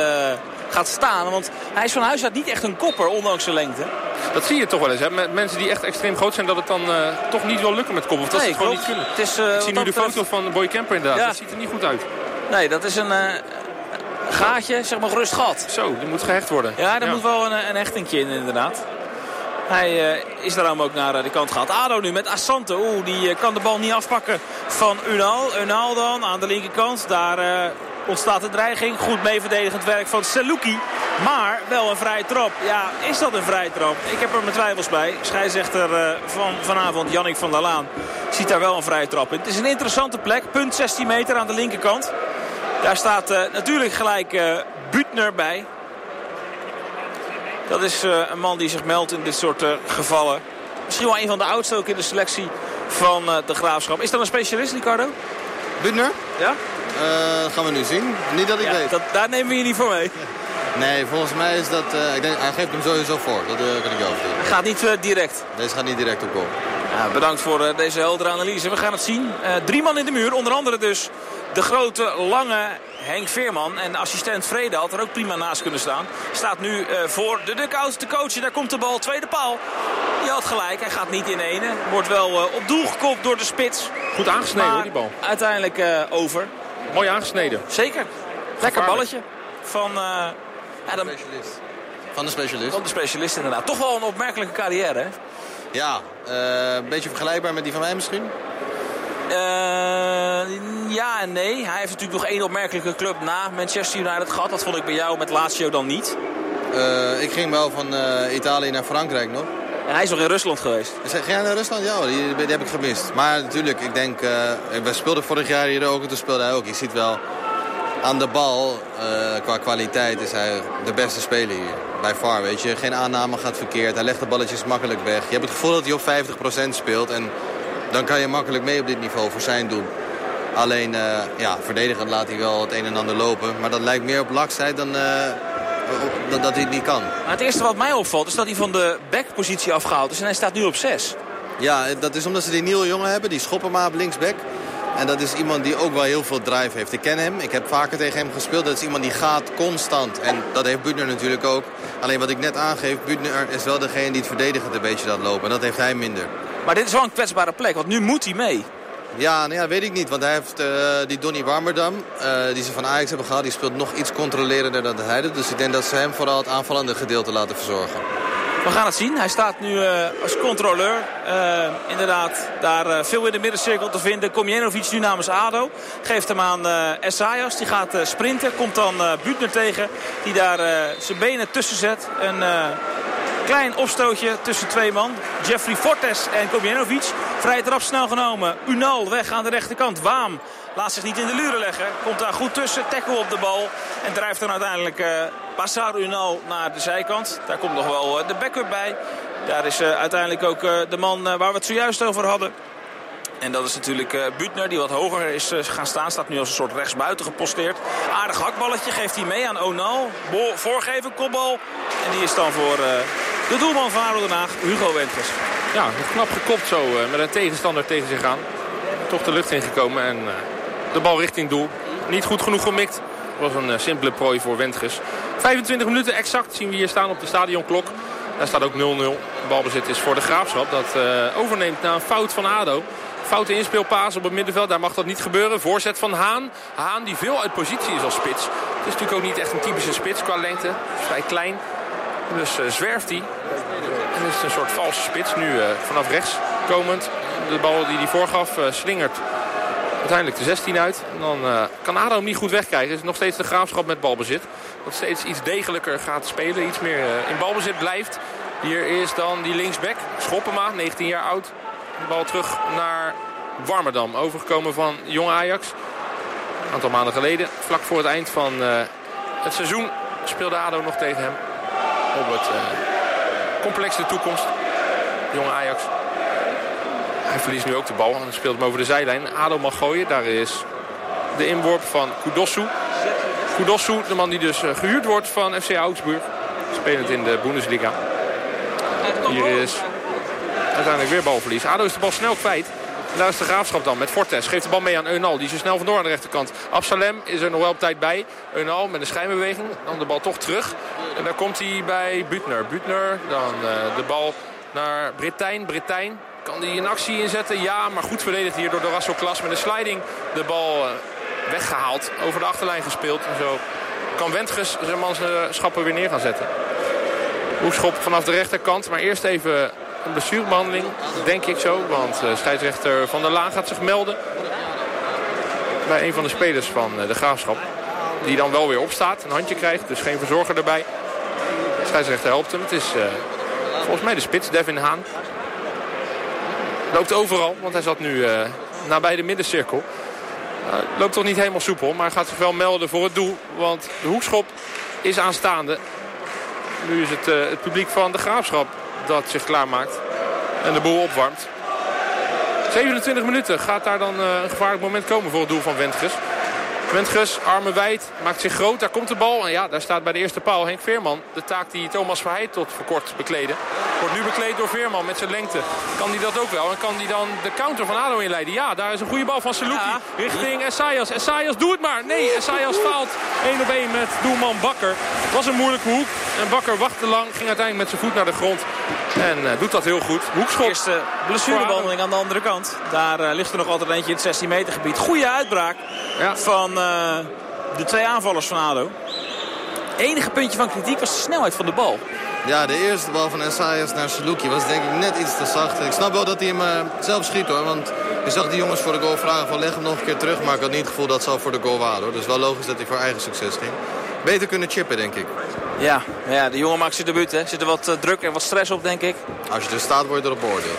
gaat staan. Want hij is van huis uit niet echt een kopper, ondanks zijn lengte. Dat zie je toch wel eens. Hè? Met mensen die echt extreem groot zijn, dat het dan toch niet wil lukken met koppen. Of dat nee, ze het gewoon niet kunnen. Het is, ik zie nu de foto van Boy Kemper inderdaad. Ja. Dat ziet er niet goed uit. Nee, dat is een gaatje, zeg maar gerust gat. Zo, die moet gehecht worden. Ja, daar ja. moet wel een, een hechtingje in inderdaad. Hij uh, is daarom ook naar uh, de kant gehaald. Ado nu met Assante. Oeh, die uh, kan de bal niet afpakken van Unal. Unal dan aan de linkerkant. Daar ontstaat de dreiging. Goed mee verdedigend werk van Seluki. Maar wel een vrije trap. Ja, is dat een vrije trap? Ik heb er mijn twijfels bij. Scheidsrechter van vanavond, Jannik van der Laan, ziet daar wel een vrije trap in. Het is een interessante plek. Punt 16 meter aan de linkerkant. Daar staat natuurlijk gelijk Butner bij. Dat is uh, een man die zich meldt in dit soort uh, gevallen. Misschien wel een van de oudste ook in de selectie van uh, de Graafschap. Is dat een specialist, Ricardo? Butner? Ja? dat gaan we nu zien. Niet dat ik ja, weet. Dat, daar nemen we je niet voor mee. Nee, volgens mij is dat... ik denk, hij geeft hem sowieso voor. Dat kan ik wel vertellen. Hij gaat niet direct. Deze gaat niet direct op goal. Ja, bedankt voor deze heldere analyse. We gaan het zien. drie man in de muur. Onder andere dus de grote, lange Henk Veerman. En assistent Vrede had er ook prima naast kunnen staan. Staat nu uh, voor de dugout te coachen. Daar komt de bal, tweede paal. Die had gelijk, hij gaat niet in ene. Wordt wel uh, op doel gekopt door de spits. Goed aangesneden hoor, die bal. uiteindelijk uh, over. Mooi aangesneden. Zeker. Lekker balletje. Van, ja, dan... specialist. Van de specialist. Van de specialist inderdaad. Toch wel een opmerkelijke carrière hè? Ja, een beetje vergelijkbaar met die van mij misschien. Ja en nee. Hij heeft natuurlijk nog één opmerkelijke club na Manchester United gehad. Dat vond ik bij jou met Lazio dan niet. ik ging wel van Italië naar Frankrijk nog. En hij is nog in Rusland geweest. Ging jij naar Rusland? Ja, die, die, heb ik gemist. Maar natuurlijk, ik denk, uh, we speelden vorig jaar hier ook en toen speelde hij ook. Je ziet wel, aan de bal, qua kwaliteit is hij de beste speler hier. Bij far, weet je. Geen aanname gaat verkeerd. Hij legt de balletjes makkelijk weg. Je hebt het gevoel dat hij op 50% speelt. En dan kan je makkelijk mee op dit niveau voor zijn doen. Alleen, uh, ja, verdedigend laat hij wel het een en ander lopen. Maar dat lijkt meer op laksheid dan dat, dat hij het niet kan. Maar het eerste wat mij opvalt is dat hij van de backpositie afgehaald is en hij staat nu op 6. Ja, dat is omdat ze die nieuwe jongen hebben, die schoppen maar op linksback. En dat is iemand die ook wel heel veel drive heeft. Ik ken hem, ik heb vaker tegen hem gespeeld. Dat is iemand die gaat constant. En dat heeft Butner natuurlijk ook. Alleen wat ik net aangeef, Butner is wel degene die het verdedigend een beetje laat lopen. En dat heeft hij minder. Maar dit is wel een kwetsbare plek, want nu moet hij mee. Ja, nou ja, weet ik niet. Want hij heeft uh, die Donny Warmerdam, uh, die ze van Ajax hebben gehad... die speelt nog iets controlerender dan hij doet. Dus ik denk dat ze hem vooral het aanvallende gedeelte laten verzorgen. We gaan het zien. Hij staat nu uh, als controleur. inderdaad, daar veel in de middencirkel te vinden. Komjenovic nu namens ADO. Geeft hem aan Essayas. Die gaat sprinten. Komt dan Butner tegen. Die daar zijn benen tussen zet. En Klein opstootje tussen twee man. Jeffrey Fortes en Komjenovic. Vrije trap snel genomen. Unal weg aan de rechterkant. Waam laat zich niet in de luren leggen. Komt daar goed tussen. Tackle op de bal. En drijft dan uiteindelijk uh, Unal naar de zijkant. Daar komt nog wel uh, de backup bij. Daar is uh, uiteindelijk ook de man waar we het zojuist over hadden. En dat is natuurlijk uh, Butner die wat hoger is gaan staan. Staat nu als een soort rechtsbuiten geposteerd. Aardig hakballetje geeft hij mee aan Onal. voorgeven, kopbal. En die is dan voor de doelman van ADO Den Hugo Wenders. Ja, knap gekopt zo met een tegenstander tegen zich aan. Toch de lucht ingekomen en de bal richting doel. Niet goed genoeg gemikt. Was een simpele prooi voor Wenders. 25 minuten exact zien we hier staan op de stadionklok. Daar staat ook 0-0. Balbezit is voor de Graafschap. Dat overneemt na een fout van ADO. Foute inspeelpaas op het middenveld. Daar mag dat niet gebeuren. Voorzet van Haan. Haan die veel uit positie is als spits. Het is natuurlijk ook niet echt een typische spits qua lengte. Vrij klein. Dus uh, zwerft hij. En is het een soort valse spits. Nu uh, vanaf rechts komend. De bal die hij voorgaf uh, slingert uiteindelijk de 16 uit. En dan kan Ado niet goed wegkrijgen. Het is nog steeds de graafschap met balbezit. Dat steeds iets degelijker gaat spelen. Iets meer in balbezit blijft. Hier is dan die linksback. Schoppema, 19 jaar oud. De bal terug naar Warmerdam. Overgekomen van Jong Ajax. Een aantal maanden geleden. Vlak voor het eind van uh, het seizoen speelde ADO nog tegen hem. Op het uh, complex de toekomst. Jong Ajax. Hij verliest nu ook de bal en speelt hem over de zijlijn. ADO mag gooien. Daar is de inworp van Kudossu. Kudossu, de man die dus uh, gehuurd wordt van FC Augsburg. Spelend in de Bundesliga. Hier is Uiteindelijk weer balverlies. ADO is de bal snel kwijt. daar is de graafschap dan met Fortes. Geeft de bal mee aan Eunal. Die is er snel vandoor aan de rechterkant. Absalem is er nog wel op tijd bij. Eunal met een schijnbeweging. Dan de bal toch terug. En dan komt hij bij Butner. Butner dan uh, de bal naar Britijn. Britijn kan hij een actie inzetten? Ja, maar goed verdedigd hier door Dorasso Klas. Met een sliding de bal uh, weggehaald. Over de achterlijn gespeeld. En zo kan Wentges zijn manschappen weer neer gaan zetten. Hoekschop vanaf de rechterkant. Maar eerst even een blessurebehandeling, denk ik zo. Want uh, scheidsrechter Van der Laan gaat zich melden. Bij een van de spelers van de Graafschap. Die dan wel weer opstaat, een handje krijgt. Dus geen verzorger erbij. Scheidsrechter helpt hem. Het is uh, volgens mij de spits, Devin Haan. Loopt overal, want hij zat nu nabij de middencirkel. loopt toch niet helemaal soepel, maar gaat zich wel melden voor het doel. Want de hoekschop is aanstaande. Nu is het, het publiek van de Graafschap dat zich klaarmaakt. En de boel opwarmt. 27 minuten gaat daar dan uh, een gevaarlijk moment komen voor het doel van Wentges. Wentges, armen wijd, maakt zich groot. Daar komt de bal. En ja, daar staat bij de eerste paal Henk Veerman. De taak die Thomas Verheid tot voor kort bekleedde. Wordt nu bekleed door Veerman met zijn lengte. Kan hij dat ook wel? En kan hij dan de counter van ADO inleiden? Ja, daar is een goede bal van Saluki richting Essayas. Essayas, doe het maar. Nee, Essayas faalt 1 op 1 met doelman Bakker. Het was een moeilijke hoek. En Bakker wachtte lang, ging uiteindelijk met zijn voet naar de grond. En uh, doet dat heel goed. Hoekschop. Eerste blessurebehandeling aan de andere kant. Daar uh, ligt er nog altijd eentje in het 16 meter gebied. Goede uitbraak ja. van de twee aanvallers van ADO. Enige puntje van kritiek was de snelheid van de bal. Ja, de eerste bal van Essayas naar Saluki was denk ik net iets te zacht. Ik snap wel dat hij hem zelf schiet hoor. Want Je zag die jongens voor de goal vragen van leg hem nog een keer terug. Maar ik had niet het gevoel dat ze al voor de goal waren. Hoor. Dus wel logisch dat hij voor eigen succes ging. Beter kunnen chippen, denk ik. Ja, ja de jongen maakt zijn debuut. Hè. Zit er wat druk en wat stress op, denk ik. Als je er staat, word je erop beoordeeld.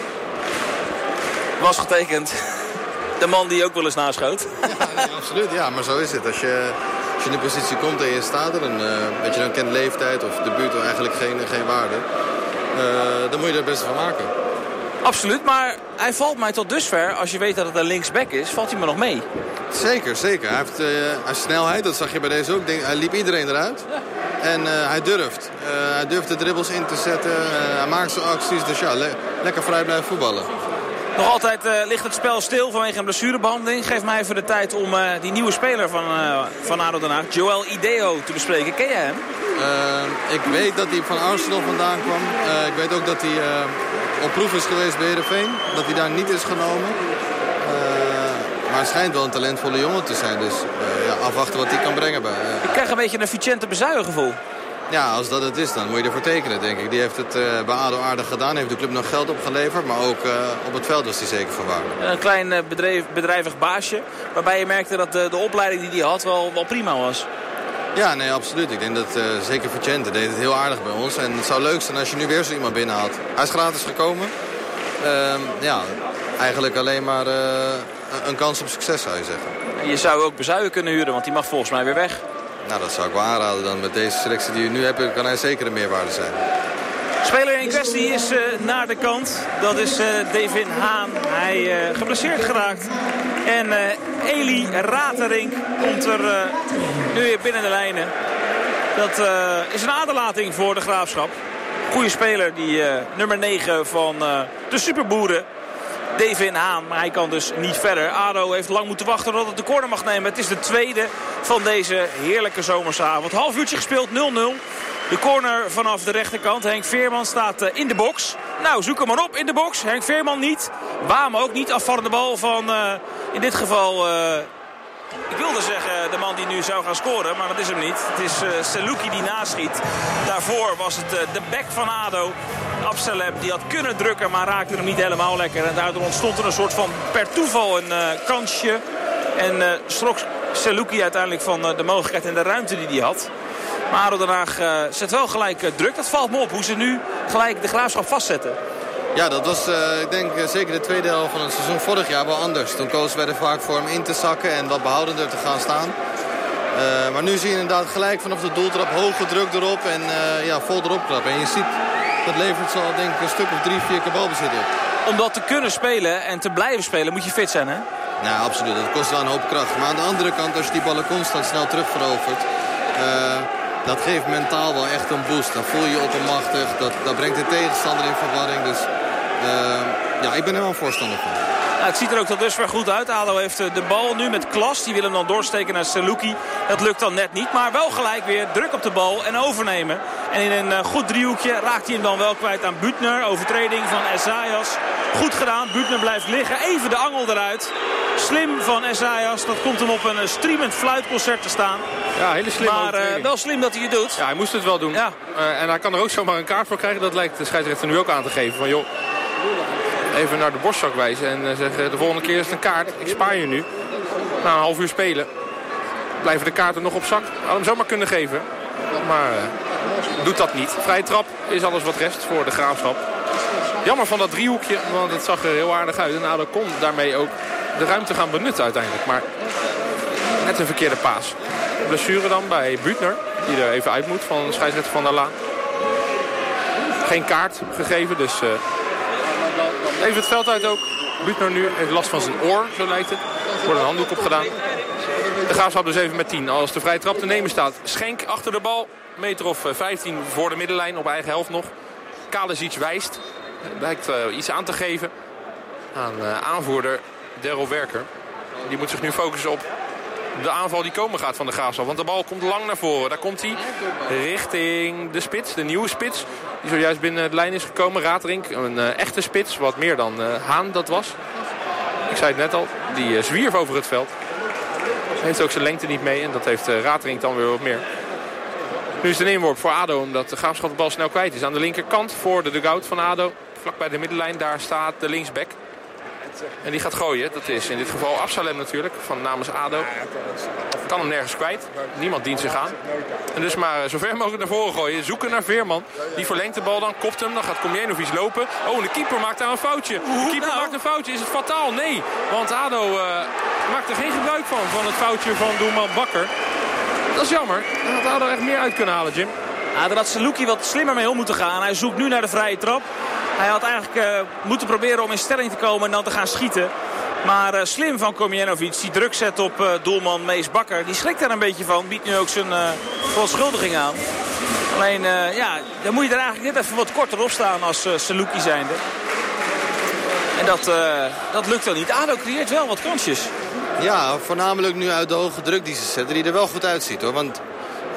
Was getekend. De man die ook wel eens naschoot. Ja, nee, absoluut. Ja, maar zo is het. Als je, als je in de positie komt en je staat er, dan, uh, weet je, dan kent leeftijd of debuut eigenlijk geen, geen waarde. Uh, dan moet je er het beste van maken. Absoluut, maar hij valt mij tot dusver, als je weet dat het een linksback is, valt hij me nog mee. Zeker, zeker. Hij heeft, uh, snelheid, dat zag je bij deze ook. Hij liep iedereen eruit. Ja. En uh, hij durft. Uh, hij durft de dribbles in te zetten. hij maakt zijn acties, dus ja, le lekker vrij blijven voetballen. Nog altijd uh, ligt het spel stil vanwege een blessurebehandeling. Geef mij even de tijd om uh, die nieuwe speler van, uh, van ADO Den Haag, Joel Ideo, te bespreken. Ken jij hem? ik weet dat hij van Arsenal vandaan kwam. ik weet ook dat hij op proef is geweest bij Heerenveen. Dat hij daar niet is genomen. maar hij schijnt wel een talentvolle jongen te zijn. Dus ja, afwachten wat hij kan brengen. Bij, ik krijg een beetje een Vicente Bezuijen gevoel. Ja, als dat het is, dan moet je ervoor tekenen, denk ik. Die heeft het uh, bij ADO aardig gedaan. Heeft de club nog geld opgeleverd. Maar ook uh, op het veld was hij zeker van waarde. Een klein uh, bedrijf, bedrijvig baasje. Waarbij je merkte dat de, de opleiding die hij had wel, wel prima was. Ja, nee, absoluut. Ik denk dat uh, zeker Vicente deed het heel aardig bij ons. En het zou leuk zijn als je nu weer zo iemand binnenhaalt. Hij is gratis gekomen. Uh, ja, eigenlijk alleen maar een kans op succes zou je zeggen. En je zou ook bezuigen kunnen huren, want die mag volgens mij weer weg. Nou, dat zou ik wel aanraden. Dan met deze selectie die we nu hebben, kan hij zeker een meerwaarde zijn. Speler in kwestie is uh, naar de kant. Dat is uh, Devin Haan. Hij uh, geblesseerd geraakt. En Eli Ratering komt er nu weer binnen de lijnen. Dat is een aderlating voor de Graafschap. Goede speler, die nummer 9 van de Superboeren. Devin Haan. Maar hij kan dus niet verder. ADO heeft lang moeten wachten tot het de corner mag nemen. Het is de tweede van deze heerlijke zomerse avond. Half uurtje gespeeld, 0-0. De corner vanaf de rechterkant. Henk Veerman staat in de box. Nou, zoek hem maar op in de box. Henk Veerman niet. Waam ook niet. Afvallende bal van uh, in dit geval... Uh, ik wilde zeggen de man die nu zou gaan scoren, maar dat is hem niet. Het is uh, Seluki die naschiet. Daarvoor was het uh, de bek van ADO. Absalem die had kunnen drukken, maar raakte hem niet helemaal lekker. En daardoor ontstond er een soort van per toeval een uh, kansje. En uh, strok Seluki uiteindelijk van de mogelijkheid en de ruimte die hij had. Maar ADO Den Haag zet wel gelijk druk. Dat valt me op hoe ze nu gelijk de graafschap vastzetten. Ja, dat was uh, ik denk zeker de tweede helft van het seizoen vorig jaar wel anders. Toen kozen wij er vaak voor hem in te zakken en wat behoudender te gaan staan. Uh, maar nu zie je inderdaad gelijk vanaf de doeltrap hoge druk erop en uh, ja, vol erop klappen. En je ziet, dat levert zo denk ik een stuk of drie, vier keer balbezit op. Om dat te kunnen spelen en te blijven spelen moet je fit zijn, hè? Nou, absoluut. Dat kost wel een hoop kracht. Maar aan de andere kant, als je die ballen constant snel terugverovert... dat geeft mentaal wel echt een boost. Dan voel je je oppermachtig. Dat, dat brengt de tegenstander in verwarring. Dus ja, ik ben er wel een voorstander van. Nou, het ziet er ook tot dusver goed uit. ADO heeft eh, de bal nu met klas. Die wil hem dan doorsteken naar Seluki. Dat lukt dan net niet. Maar wel gelijk weer druk op de bal en overnemen. En in een uh, goed driehoekje raakt hij hem dan wel kwijt aan Butner. Overtreding van Esaias. Goed gedaan. Butner blijft liggen. Even de angel eruit. Slim van Esaias. Dat komt hem op een streamend fluitconcert te staan. Ja, hele slim Maar uh, wel slim dat hij het doet. Ja, hij moest het wel doen. Ja. Uh, en hij kan er ook zomaar een kaart voor krijgen. Dat lijkt de scheidsrechter nu ook aan te geven. Van joh, even naar de borstzak wijzen en eh, zeggen de volgende keer is het een kaart. Ik spaar je nu. Na een half uur spelen blijven de kaarten nog op zak. Had hem zomaar kunnen geven. Maar uh, doet dat niet. Vrije trap is alles wat rest voor de Graafschap. Jammer van dat driehoekje, want het zag er heel aardig uit. En Ado kon daarmee ook de ruimte gaan benutten uiteindelijk. Maar net een verkeerde paas. Blessure dan bij Butner, die er even uit moet van scheidsrechter van der Laan. Geen kaart gegeven, dus uh, Even het veld uit ook. Butner nu heeft last van zijn oor, zo lijkt het. Er wordt een handdoek opgedaan. De Graafschap dus even met 10. Als de vrije trap te nemen staat. Schenk achter de bal. Meter of 15 voor de middenlijn op eigen helft nog. iets wijst. Lijkt uh, iets aan te geven aan uh, aanvoerder Daryl Werker. Die moet zich nu focussen op de aanval die komen gaat van de Graafschap. Want de bal komt lang naar voren. Daar komt hij richting de spits, de nieuwe spits. Die zojuist binnen de lijn is gekomen. Raterink, een uh, echte spits. Wat meer dan uh, Haan dat was. Ik zei het net al, die uh, zwierf over het veld. Heeft ook zijn lengte niet mee. En dat heeft Raterink dan weer wat meer. Nu is het een voor ADO. Omdat de Graafschap de bal snel kwijt is. Aan de linkerkant voor de dugout van ADO. Vlak bij de middenlijn. Daar staat de linksback. En die gaat gooien. Dat is in dit geval Absalem natuurlijk, van namens ADO. Kan hem nergens kwijt. Niemand dient zich aan. En dus maar zo ver mogelijk naar voren gooien. Zoeken naar Veerman. Die verlengt de bal dan, kopt hem. Dan gaat Komjenovic lopen. Oh, en de keeper maakt daar een foutje. De keeper nou? maakt een foutje. Is het fataal? Nee. Want ADO uh, maakt er geen gebruik van. Van het foutje van doelman Bakker. Dat is jammer. Daar had ADO echt meer uit kunnen halen, Jim. Ja, daar had Saluki wat slimmer mee om moeten gaan. Hij zoekt nu naar de vrije trap. Hij had eigenlijk uh, moeten proberen om in stelling te komen en dan te gaan schieten. Maar uh, slim van Komjenovic, die druk zet op uh, doelman Mees Bakker. Die schrikt daar een beetje van, biedt nu ook zijn verontschuldiging aan. Alleen, ja, dan moet je er eigenlijk net even wat korter op staan als uh, Saluki zijnde. En dat, dat lukt dan niet. ADO creëert wel wat kansjes. Ja, voornamelijk nu uit de hoge druk die ze zetten, die er wel goed uitziet hoor. Want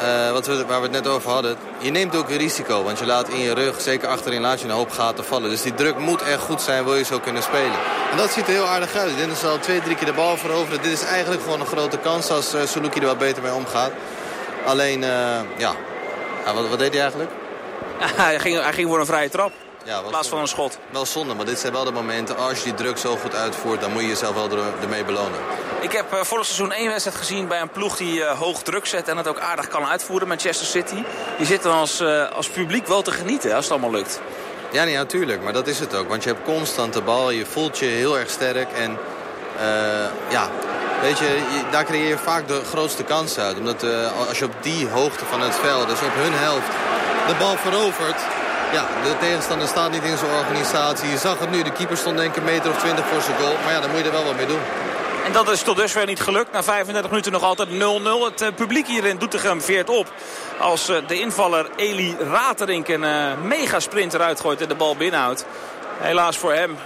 uh, wat we, waar we het net over hadden, je neemt ook een risico. Want je laat in je rug, zeker achterin, laat je een hoop gaten vallen. Dus die druk moet echt goed zijn, wil je zo kunnen spelen. En dat ziet er heel aardig uit. Dit is al twee, drie keer de bal veroveren. Dit is eigenlijk gewoon een grote kans als uh, Suluki er wat beter mee omgaat. Alleen, uh, ja, ja wat, wat, deed hij eigenlijk? hij, ging, hij ging voor een vrije trap. Ja, in plaats van een schot. Wel zonde, maar dit zijn wel de momenten. Als je die druk zo goed uitvoert, dan moet je jezelf wel ermee belonen. Ik heb uh, vorig seizoen één wedstrijd gezien bij een ploeg die uh, hoog druk zet en het ook aardig kan uitvoeren, Manchester City. Die zitten als, uh, als publiek wel te genieten als het allemaal lukt. Ja, nee, natuurlijk. Maar dat is het ook. Want je hebt constant de bal, je voelt je heel erg sterk. En ja, weet je, daar creëer je vaak de grootste kansen uit. Omdat als je op die hoogte van het veld, dus op hun helft, de bal verovert... Ja, de tegenstander staat niet in zijn organisatie. Je zag het nu, de keeper stond denk ik een meter of twintig voor zijn goal. Maar ja, dan moet je er wel wat mee doen. En dat is tot dusver niet gelukt. Na 35 minuten nog altijd 0-0. Het uh, publiek hier in Doetinchem veert op. Als uh, de invaller Eli Raterink een uh, mega sprint eruit gooit en de bal binnenhoudt. Helaas voor hem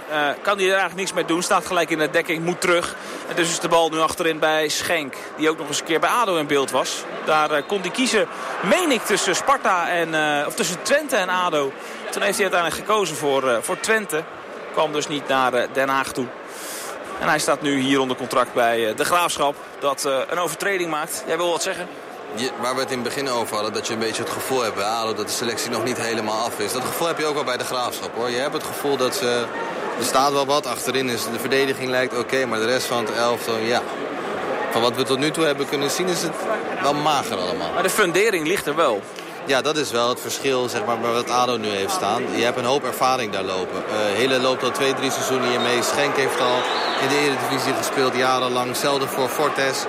kan hij er eigenlijk niks mee doen. Staat gelijk in de dekking, moet terug. En dus is de bal nu achterin bij Schenk. Die ook nog eens een keer bij ADO in beeld was. Daar kon hij kiezen, meen ik, tussen Sparta en... of tussen Twente en ADO. Toen heeft hij uiteindelijk gekozen voor, voor Twente. Kwam dus niet naar Den Haag toe. En hij staat nu hier onder contract bij de Graafschap. Dat uh, een overtreding maakt. Jij wil wat zeggen? Je, waar we het in het begin over hadden, dat je een beetje het gevoel hebt ADO dat de selectie nog niet helemaal af is. Dat gevoel heb je ook wel bij de Graafschap hoor. Je hebt het gevoel dat ze, er staat wel wat, achterin is de verdediging lijkt oké, okay, maar de rest van het elftal, ja. Van wat we tot nu toe hebben kunnen zien is het wel mager allemaal. Maar de fundering ligt er wel. Ja, dat is wel het verschil zeg maar, bij wat ADO nu heeft staan. Je hebt een hoop ervaring daar lopen. Uh, Hille loopt al twee, drie seizoenen hiermee. Schenk heeft al in de Eredivisie gespeeld jarenlang. Zelden voor Fortes.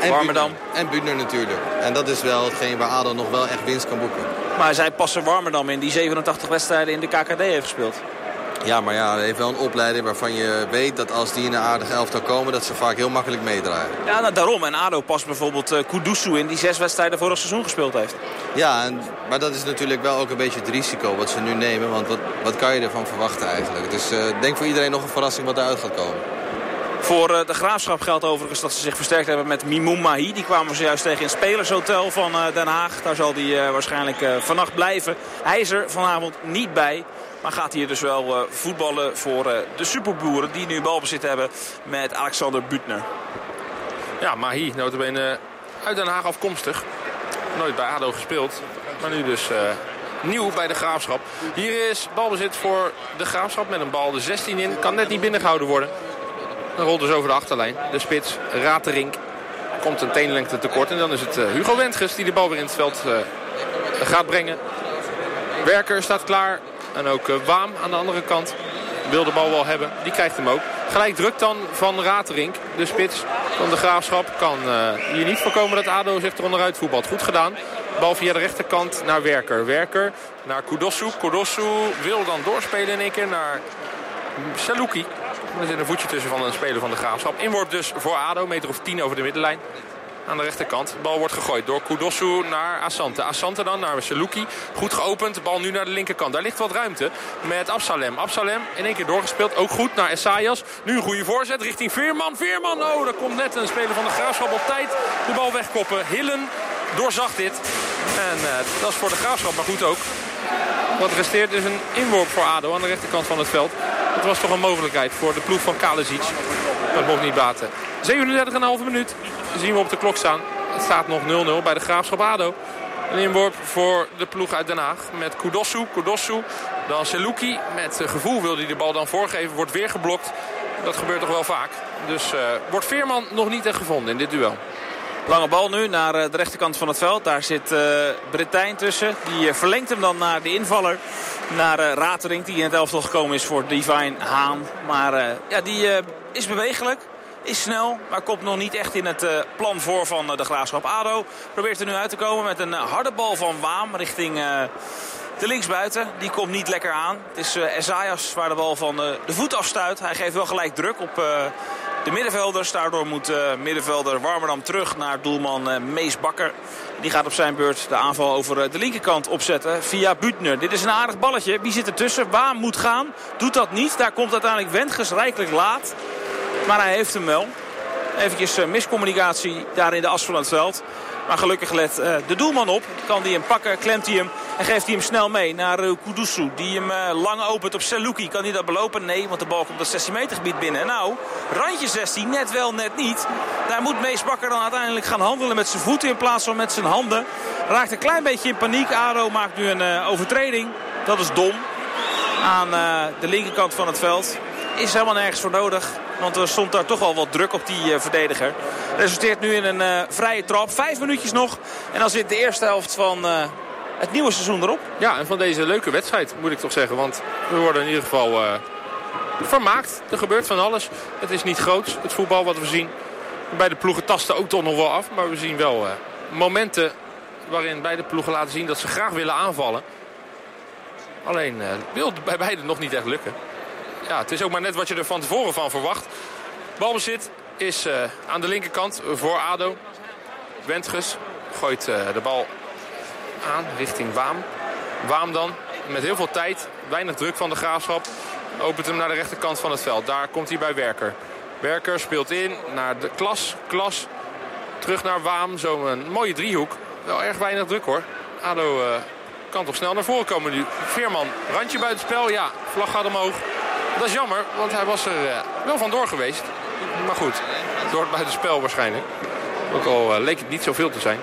En Warmerdam. En natuurlijk. En dat is wel hetgeen waar ADO nog wel echt winst kan boeken. Maar zij passen Warmerdam in die 87 wedstrijden in de KKD heeft gespeeld. Ja, maar ja, hij heeft wel een opleiding waarvan je weet dat als die in een aardige elftal komen... dat ze vaak heel makkelijk meedraaien. Ja, nou, daarom. En ADO past bijvoorbeeld uh, Kudusu in die zes wedstrijden vorig seizoen gespeeld heeft. Ja, en, maar dat is natuurlijk wel ook een beetje het risico wat ze nu nemen. Want wat, wat kan je ervan verwachten eigenlijk? Dus ik uh, denk voor iedereen nog een verrassing wat eruit gaat komen. Voor uh, de Graafschap geldt overigens dat ze zich versterkt hebben met Mimoun Mahi. Die kwamen ze juist tegen in het Spelershotel van uh, Den Haag. Daar zal hij uh, waarschijnlijk vannacht blijven. Hij is er vanavond niet bij. Maar gaat hier dus wel voetballen voor de superboeren die nu balbezit hebben met Alexander Butner. Ja, Mahi, notabene uit Den Haag afkomstig. Nooit bij ADO gespeeld, maar nu dus nieuw bij de Graafschap. Hier is balbezit voor de Graafschap met een bal de 16 in. Kan net niet binnengehouden worden. Dan rolt dus over de achterlijn. De spits Raterink komt een teenlengte tekort. En dan is het Hugo Wentges die de bal weer in het veld gaat brengen. Werker staat klaar. En ook uh, Waam aan de andere kant wil de bal wel hebben. Die krijgt hem ook. Gelijk druk dan van Raterink. De spits van de Graafschap kan hier niet voorkomen dat ADO zich eronderuit voetbalt. Goed gedaan. Bal via de rechterkant naar Werker. Werker naar Kudosu. Kudosu wil dan doorspelen in één keer naar Saluki. Er zit een voetje tussen van een speler van de Graafschap. Inworp dus voor ADO. Meter of 10 over de middenlijn aan de rechterkant. De bal wordt gegooid door Kudosu naar Asante. Asante dan naar Seluki. Goed geopend. De bal nu naar de linkerkant. Daar ligt wat ruimte met Absalem. Absalem in één keer doorgespeeld. Ook goed naar Essayas. Nu een goede voorzet richting Veerman. Veerman. Oh, daar komt net een speler van de Graafschap op tijd. De bal wegkoppen. Hillen doorzag dit. En uh, dat is voor de Graafschap maar goed ook. Wat resteert is een inworp voor ADO aan de rechterkant van het veld. Dat was toch een mogelijkheid voor de ploeg van Kalesic. Dat mocht niet baten. 37,5 minuut zien we op de klok staan. Het staat nog 0-0 bij de Graafschap ADO. Een inworp voor de ploeg uit Den Haag met Kudosu. Kudosu, dan Seluki. Met gevoel wil hij de bal dan voorgeven. Wordt weer geblokt Dat gebeurt toch wel vaak. Dus wordt Veerman nog niet echt gevonden in dit duel. Lange bal nu naar de rechterkant van het veld. Daar zit uh, Bretijn tussen. Die verlengt hem dan naar de invaller. Naar uh, Ratering die in het elftal gekomen is voor Divine Haan. Maar ja, die is bewegelijk. Is snel, maar komt nog niet echt in het plan voor van de Graafschap. ADO probeert er nu uit te komen met een harde bal van Waam richting de linksbuiten. Die komt niet lekker aan. Het is Esaias waar de bal van de voet afstuit. Hij geeft wel gelijk druk op de middenvelders. Daardoor moet middenvelder Warmerdam terug naar doelman Mees Bakker. Die gaat op zijn beurt de aanval over de linkerkant opzetten via Butner. Dit is een aardig balletje. Wie zit er tussen? Waam moet gaan. Doet dat niet. Daar komt uiteindelijk Wendges rijkelijk laat. Maar hij heeft hem wel. Eventjes miscommunicatie daar in de as van het veld. Maar gelukkig let uh, de doelman op. Kan hij hem pakken, klemt hij hem en geeft hij hem snel mee naar uh, Kudusu. Die hem uh, lang opent op Seluki. Kan hij dat belopen? Nee, want de bal komt dat 16 meter gebied binnen. Nou, randje 16, net wel, net niet. Daar moet Mees Bakker dan uiteindelijk gaan handelen met zijn voeten in plaats van met zijn handen. Raakt een klein beetje in paniek. Ado maakt nu een overtreding. Dat is dom. Aan de linkerkant van het veld. Is helemaal nergens voor nodig. Want er stond daar toch wel wat druk op die uh, verdediger. Resulteert nu in een uh, vrije trap. Vijf minuutjes nog. En dan zit de eerste helft van uh, het nieuwe seizoen erop. Ja, en van deze leuke wedstrijd moet ik toch zeggen. Want we worden in ieder geval vermaakt. Er gebeurt van alles. Het is niet groots, het voetbal wat we zien. Bij de ploegen tasten ook toch nog wel af. Maar we zien wel momenten waarin beide ploegen laten zien dat ze graag willen aanvallen. Alleen wil bij beide nog niet echt lukken ja, het is ook maar net wat je er van tevoren van verwacht. Balbezit is uh, aan de linkerkant voor ADO. Wentges gooit uh, de bal aan richting Waam. Waam dan met heel veel tijd, weinig druk van de graafschap. Opent hem naar de rechterkant van het veld. Daar komt hij bij Werker. Werker speelt in naar de klas. Klas terug naar Waam. Zo een mooie driehoek. Wel erg weinig druk hoor. ADO uh, kan toch snel naar voren komen nu. Veerman, randje buitenspel. Ja, vlag gaat omhoog. Dat is jammer, want hij was er uh, wel vandoor geweest. Maar goed, door het buitenspel waarschijnlijk. Ook al uh, leek het niet zoveel te zijn.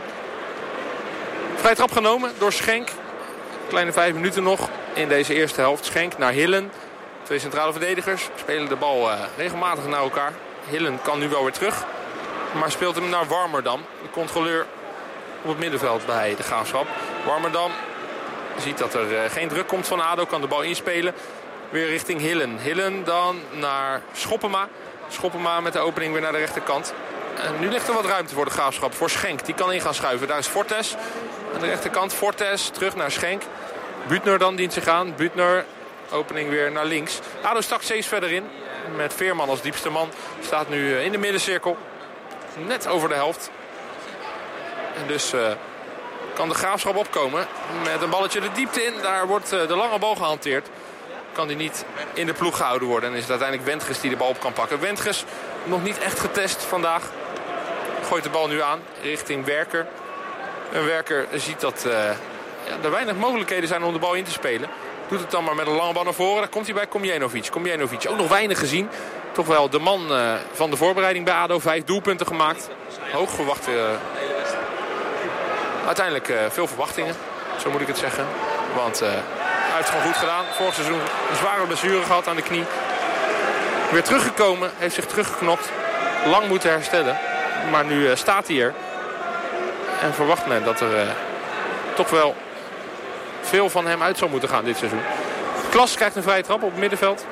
Vrij trap genomen door Schenk. Kleine vijf minuten nog in deze eerste helft. Schenk naar Hillen. Twee centrale verdedigers spelen de bal uh, regelmatig naar elkaar. Hillen kan nu wel weer terug. Maar speelt hem naar Warmerdam. De controleur op het middenveld bij de Graafschap. Warmerdam ziet dat er geen druk komt van ADO. Kan de bal inspelen weer richting Hillen. Hillen dan naar Schoppema. Schoppema met de opening weer naar de rechterkant. En nu ligt er wat ruimte voor de graafschap. Voor Schenk, die kan in gaan schuiven. Daar is Fortes aan de rechterkant. Fortes terug naar Schenk. Butner dan dient zich aan. Butner, opening weer naar links. Ado stak steeds verder in. Met Veerman als diepste man. Staat nu eh, in de middencirkel. Net over de helft. En dus uh, kan de graafschap opkomen. Met een balletje de diepte in. Daar wordt uh, de lange bal gehanteerd kan hij niet in de ploeg gehouden worden. En is het uiteindelijk Wentges die de bal op kan pakken. Wentges nog niet echt getest vandaag. Gooit de bal nu aan richting Werker. Een Werker ziet dat uh, ja, er weinig mogelijkheden zijn om de bal in te spelen. Doet het dan maar met een lange bal naar voren. Daar komt hij bij Komjenovic. Komjenovic ook nog weinig gezien. Toch wel de man uh, van de voorbereiding bij ADO. Vijf doelpunten gemaakt. Hoog verwacht. Uh, uiteindelijk veel verwachtingen. Zo moet ik het zeggen. Want heeft het gewoon goed gedaan. Vorig seizoen een zware blessure gehad aan de knie. Weer teruggekomen, heeft zich teruggeknopt. Lang moeten herstellen. Maar nu uh, staat hij er. En verwacht men dat er uh, toch wel veel van hem uit zou moeten gaan dit seizoen. Klas krijgt een vrije trap op het middenveld.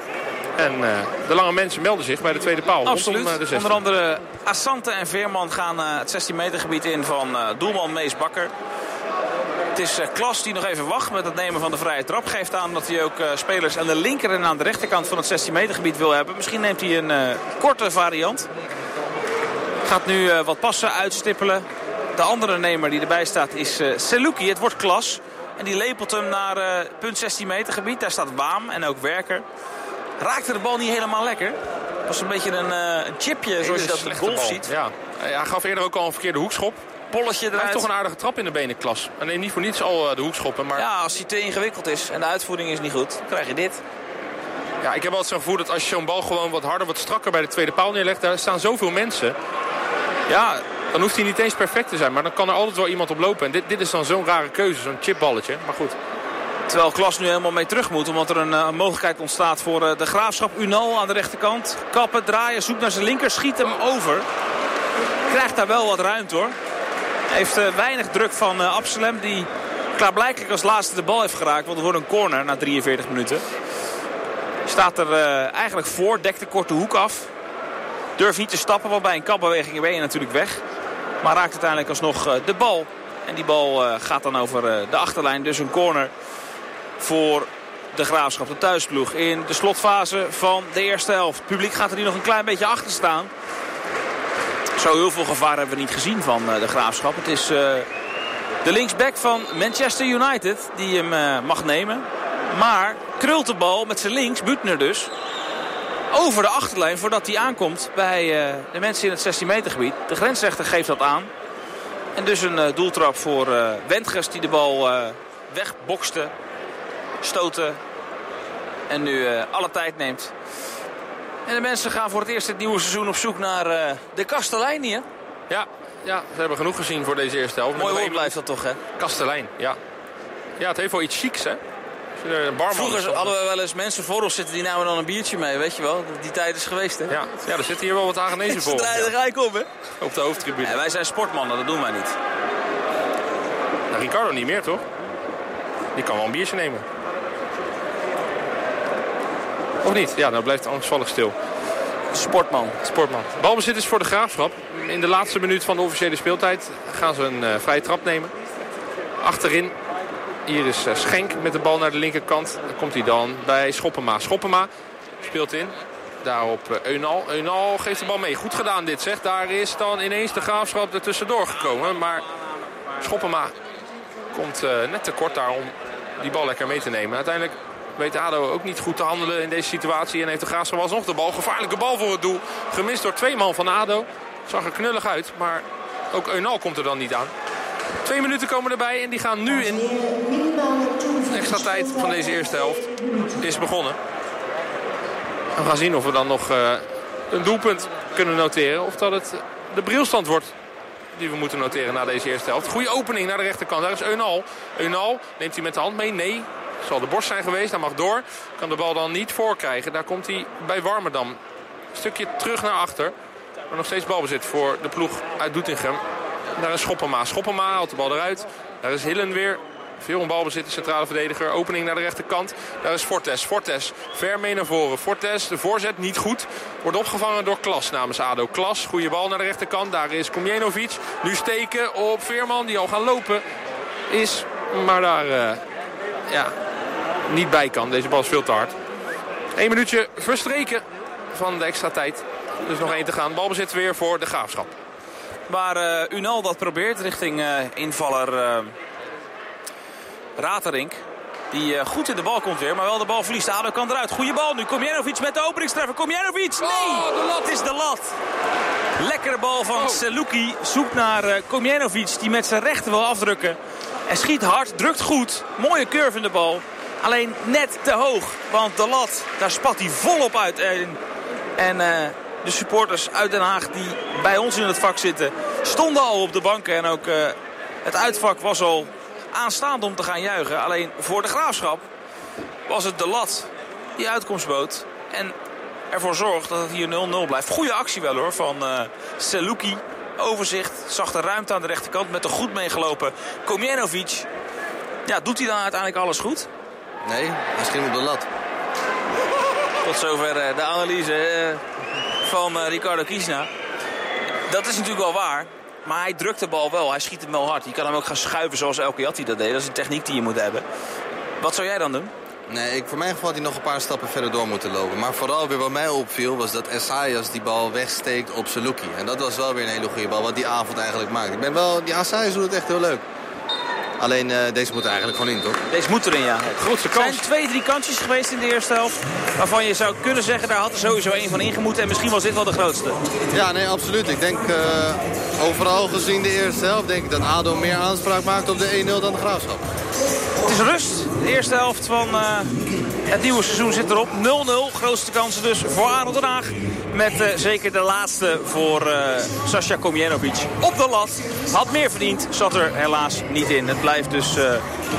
En uh, de lange mensen melden zich bij de tweede paal. Absoluut. Onder andere Assante en Veerman gaan het 16 meter gebied in van doelman Mees Bakker. Het is uh, Klas die nog even wacht met het nemen van de vrije trap. Geeft aan dat hij ook uh, spelers aan de linker en aan de rechterkant van het 16 meter gebied wil hebben. Misschien neemt hij een uh, korte variant. Gaat nu wat passen uitstippelen. De andere nemer die erbij staat is Seluki. Het wordt Klas. En die lepelt hem naar punt 16 meter gebied. Daar staat Waam en ook Werker. Raakte de bal niet helemaal lekker. Het was een beetje een, chipje zoals je dat in de golf bal. ziet. Ja. Hij gaf eerder ook al een verkeerde hoekschop polletje eruit. Hij heeft toch een aardige trap in de benenklas. En nee, niet voor niets al eh, de hoekschoppen. Maar... Ja, als hij te ingewikkeld is en de uitvoering is niet goed, dan krijg je dit. Ja, ik heb altijd zo'n gevoel dat als je zo'n bal gewoon wat harder, wat strakker bij de tweede paal neerlegt, daar staan zoveel mensen. Ja, dan hoeft hij niet eens perfect te zijn. Maar dan kan er altijd wel iemand op lopen. En dit, dit is dan zo'n rare keuze, zo'n chipballetje. Maar goed, Terwijl Klas nu helemaal mee terug moet. Omdat er een uh, mogelijkheid ontstaat voor uh, de Graafschap. Unal aan de rechterkant. Kappen, draaien, zoekt naar zijn linker. Schiet hem over. Krijgt daar wel wat ruimte hoor. Heeft uh, weinig druk van Absalem. Die klaarblijkelijk als laatste de bal heeft geraakt. Want er wordt een corner na 43 minuten. Staat er eigenlijk voor. Dekt de korte hoek af. Durft niet te stappen. Want bij een kapbeweging ben je natuurlijk weg. Maar raakt uiteindelijk alsnog de bal. En die bal gaat dan over de achterlijn. Dus een corner voor de Graafschap, de thuisploeg. In de slotfase van de eerste helft. Het publiek gaat er hier nog een klein beetje achter staan. Zo heel veel gevaar hebben we niet gezien van eh, de Graafschap. Het is uh, de linksback van Manchester United die hem uh, mag nemen. Maar krult de bal met zijn links, Butner dus, over de achterlijn voordat hij aankomt bij de mensen in het 16 meter gebied. De grensrechter geeft dat aan. En dus een doeltrap voor Wendges die de bal wegbokste stoten. En nu alle tijd neemt. En de mensen gaan voor het eerst dit nieuwe seizoen op zoek naar uh, de Kastelein hier. Ja, ja, ze hebben genoeg gezien voor deze eerste helft. Mooi woord blijft dat toch, hè? Kastelein, ja. Ja, het heeft wel iets chics, hè? Vroeger hadden we wel eens mensen voor ons zitten die namen dan een biertje mee, weet je wel. Die tijd is geweest, hè? Ja, ja er zitten hier wel wat Agenezen voor. Ze draaien gelijk op, hè? Op de hoofdtribune. Ja, wij zijn sportmannen, dat doen wij niet. Nou, Ricardo niet meer, toch? Die kan wel een biertje nemen. Of niet? Ja, dan blijft angstvallig stil. Sportman. Sportman. Balbezit is voor de Graafschap. In de laatste minuut van de officiële speeltijd gaan ze een uh, vrije trap nemen. Achterin. Hier is uh, Schenk met de bal naar de linkerkant. Dan komt hij dan bij Schoppema. Schoppema speelt in. Daarop uh, Eunal. Eunal geeft de bal mee. Goed gedaan dit zeg. Daar is dan ineens de Graafschap er tussendoor gekomen. Maar Schoppema komt net te kort daar om die bal lekker mee te nemen. Uiteindelijk weet ADO ook niet goed te handelen in deze situatie. En heeft de Graafschap alsnog de bal. Gevaarlijke bal voor het doel. Gemist door twee man van ADO. Zag er knullig uit, maar ook Eunal komt er dan niet aan. Twee minuten komen erbij en die gaan nu in. Extra tijd van deze eerste helft is begonnen. We gaan zien of we dan nog uh, een doelpunt kunnen noteren. Of dat het de brilstand wordt die we moeten noteren na deze eerste helft. Goede opening naar de rechterkant. Daar is Eunal. Eunal neemt hij met de hand mee? Nee. Zal de borst zijn geweest. Hij mag door. Kan de bal dan niet voorkrijgen. Daar komt hij bij Warmerdam. Een stukje terug naar achter. Maar nog steeds balbezit voor de ploeg uit Doetinchem. Daar is Schoppema. Schoppema haalt de bal eruit. Daar is Hillen weer. Veel balbezit, de centrale verdediger. Opening naar de rechterkant. Daar is Fortes. Fortes ver mee naar voren. Fortes, de voorzet niet goed. Wordt opgevangen door Klas namens ADO. Klas, goede bal naar de rechterkant. Daar is Komjenovic. Nu steken op Veerman, die al gaan lopen is. Maar daar uh, ja, niet bij kan. Deze bal is veel te hard. Eén minuutje verstreken van de extra tijd. Dus nog één te gaan. Balbezit weer voor de Graafschap. Waar uh, Unal dat probeert richting uh, invaller uh, Raterink. Die uh, goed in de bal komt weer, maar wel de bal verliest. Ado kan eruit. Goede bal nu. Komjenovic met de openingstreffer. Komjenovic, nee! Oh, de lat. Het is de lat. Lekkere bal van oh. Seluki. Zoekt naar uh, Komjenovic, die met zijn rechter wil afdrukken. En schiet hard, drukt goed. Mooie curve in de bal. Alleen net te hoog, want de lat, daar spat hij volop uit. En, uh, de supporters uit Den Haag die bij ons in het vak zitten... stonden al op de banken en ook uh, het uitvak was al aanstaand om te gaan juichen. Alleen voor de Graafschap was het de lat die uitkomst bood. En ervoor zorgt dat het hier 0-0 blijft. Goede actie wel hoor van uh, Seluki. Overzicht, zag de ruimte aan de rechterkant met een goed meegelopen Komjenovic. Ja, doet hij dan uiteindelijk alles goed? Nee, misschien op de lat. Tot zover uh, de analyse uh, van uh, Ricardo Kiesna. Dat is natuurlijk wel waar. Maar hij drukt de bal wel. Hij schiet hem wel hard. Je kan hem ook gaan schuiven zoals Elke Jatti dat deed. Dat is een techniek die je moet hebben. Wat zou jij dan doen? Nee, ik, voor mijn geval had hij nog een paar stappen verder door moeten lopen. Maar vooral weer wat mij opviel was dat Essayas die bal wegsteekt op Saluki. En dat was wel weer een hele goede bal, wat die avond eigenlijk maakt. Ik ben wel, die Essayas doet het echt heel leuk. Alleen uh, deze moet er eigenlijk gewoon in, toch? Deze moet erin, ja. Grootste kans. Er zijn twee, drie kansjes geweest in de eerste helft. Waarvan je zou kunnen zeggen, daar had er sowieso één van ingemoeten. En misschien was dit wel de grootste. Ja, nee, absoluut. Ik denk uh, overal gezien de eerste helft... denk ik dat ADO meer aanspraak maakt op de 1-0 dan de Graafschap. Het is rust. De eerste helft van uh, het nieuwe seizoen zit erop. 0-0. Grootste kansen dus voor ADO Den Haag. Met uh, zeker de laatste voor uh, Sascha Komjenovic op de lat. Had meer verdiend, zat er helaas niet in. Het blijft dus uh,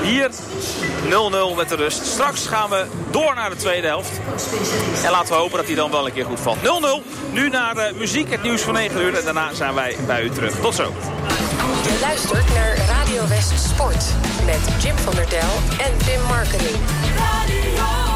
hier 0-0 met de rust. Straks gaan we door naar de tweede helft. En laten we hopen dat hij dan wel een keer goed valt. 0-0. Nu naar de muziek, het nieuws van 9 uur. En daarna zijn wij bij u terug. Tot zo. Je luistert naar Radio West Sport. Met Jim van der Del en Pim Marketing. Radio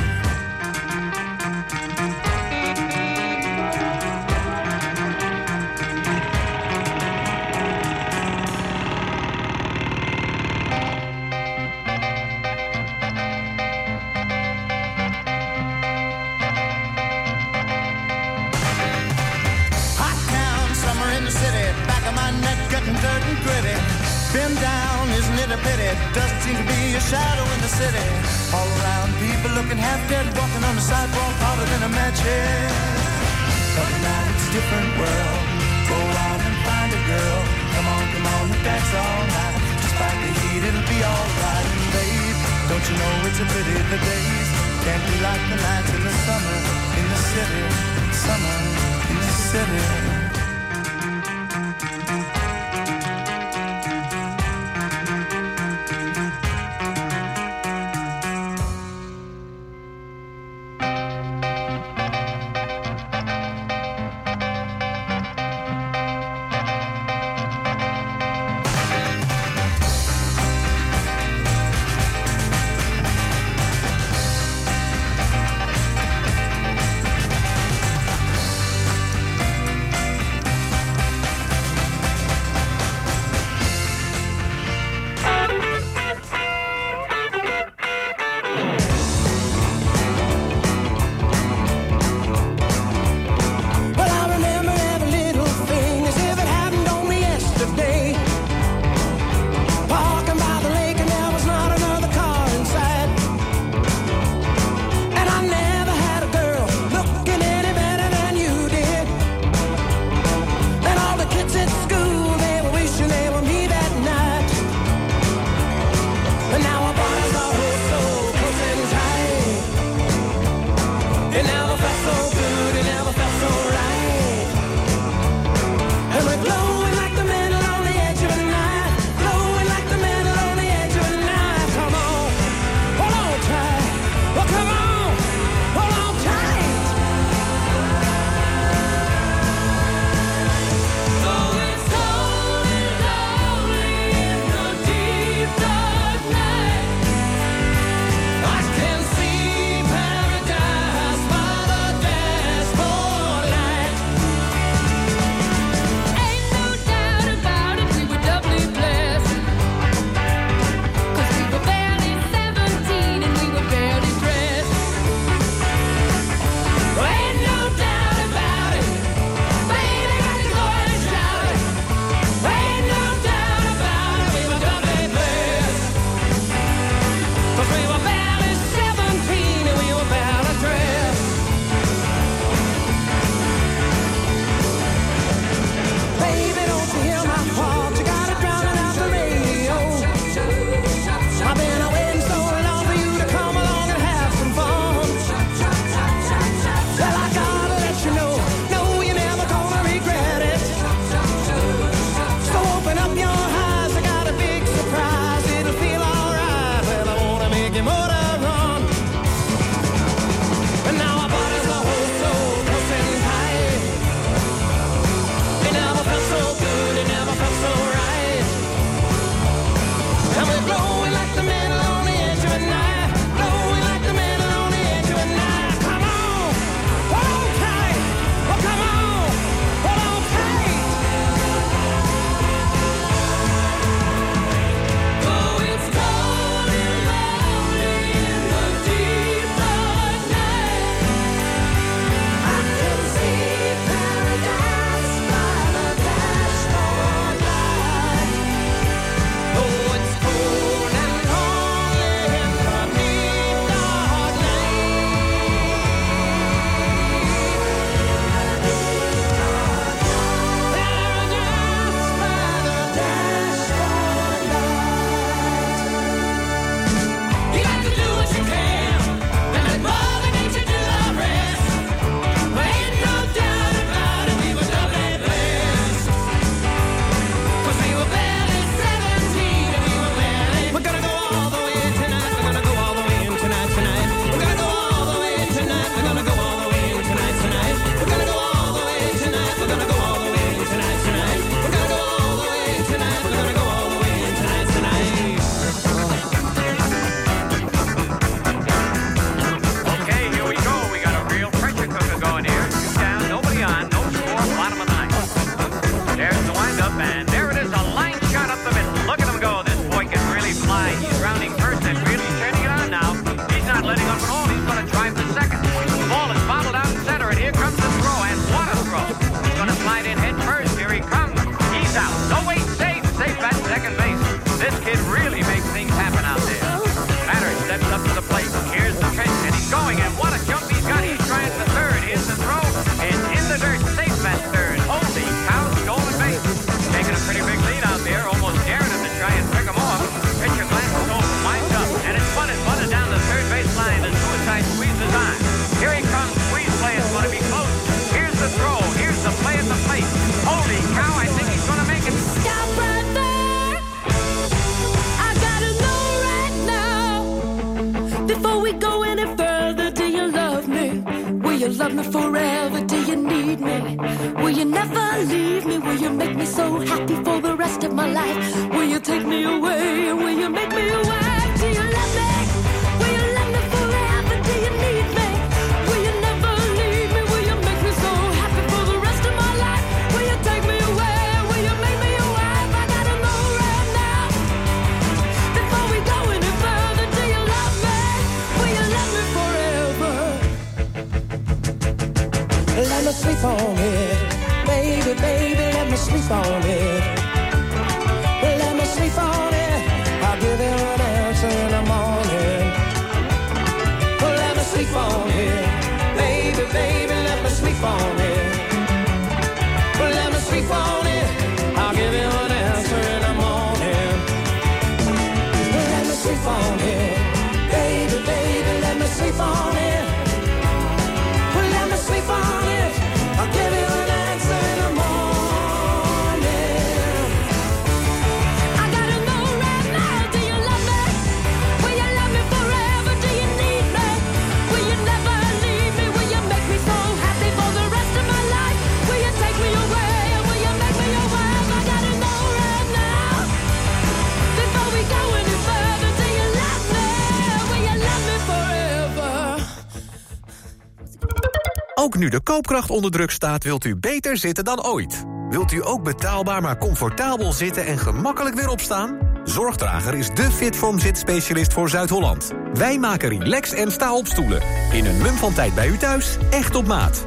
nu de koopkracht onder druk staat, wilt u beter zitten dan ooit. Wilt u ook betaalbaar maar comfortabel zitten en gemakkelijk weer opstaan? Zorgdrager is de Fitform zitspecialist voor Zuid-Holland. Wij maken relax en sta-op stoelen. In een mum van tijd bij u thuis, echt op maat.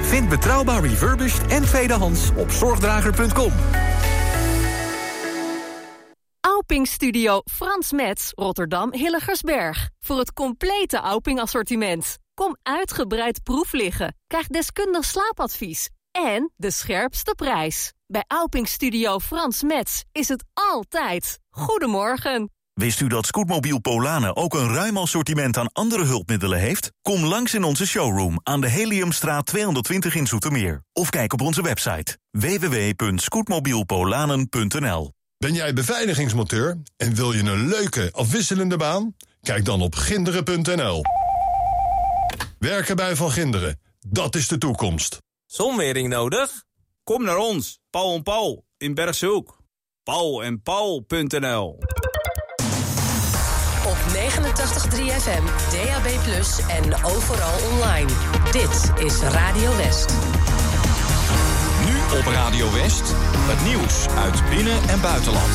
Vind betrouwbaar refurbished en tweedehands op zorgdrager.com. Auping Studio Frans Metz, Rotterdam-Hilligersberg. Voor het complete Auping assortiment. Kom uitgebreid proef liggen, krijg deskundig slaapadvies en de scherpste prijs. Bij Alping Studio Frans Mets is het altijd Goedemorgen. Wist u dat Scootmobiel Polanen ook een ruim assortiment aan andere hulpmiddelen heeft? Kom langs in onze showroom aan de Heliumstraat 220 in Zoetermeer. Of kijk op onze website www.scootmobielpolanen.nl Ben jij beveiligingsmonteur en wil je een leuke afwisselende baan? Kijk dan op ginderen.nl Werken bij Van Ginderen, dat is de toekomst. Zonwering nodig? Kom naar ons, Paul en Paul in Bergshoek. Paul en Paul.nl Op 89.3 FM, DAB+, en overal online. Dit is Radio West. Nu op Radio West, het nieuws uit binnen- en buitenland.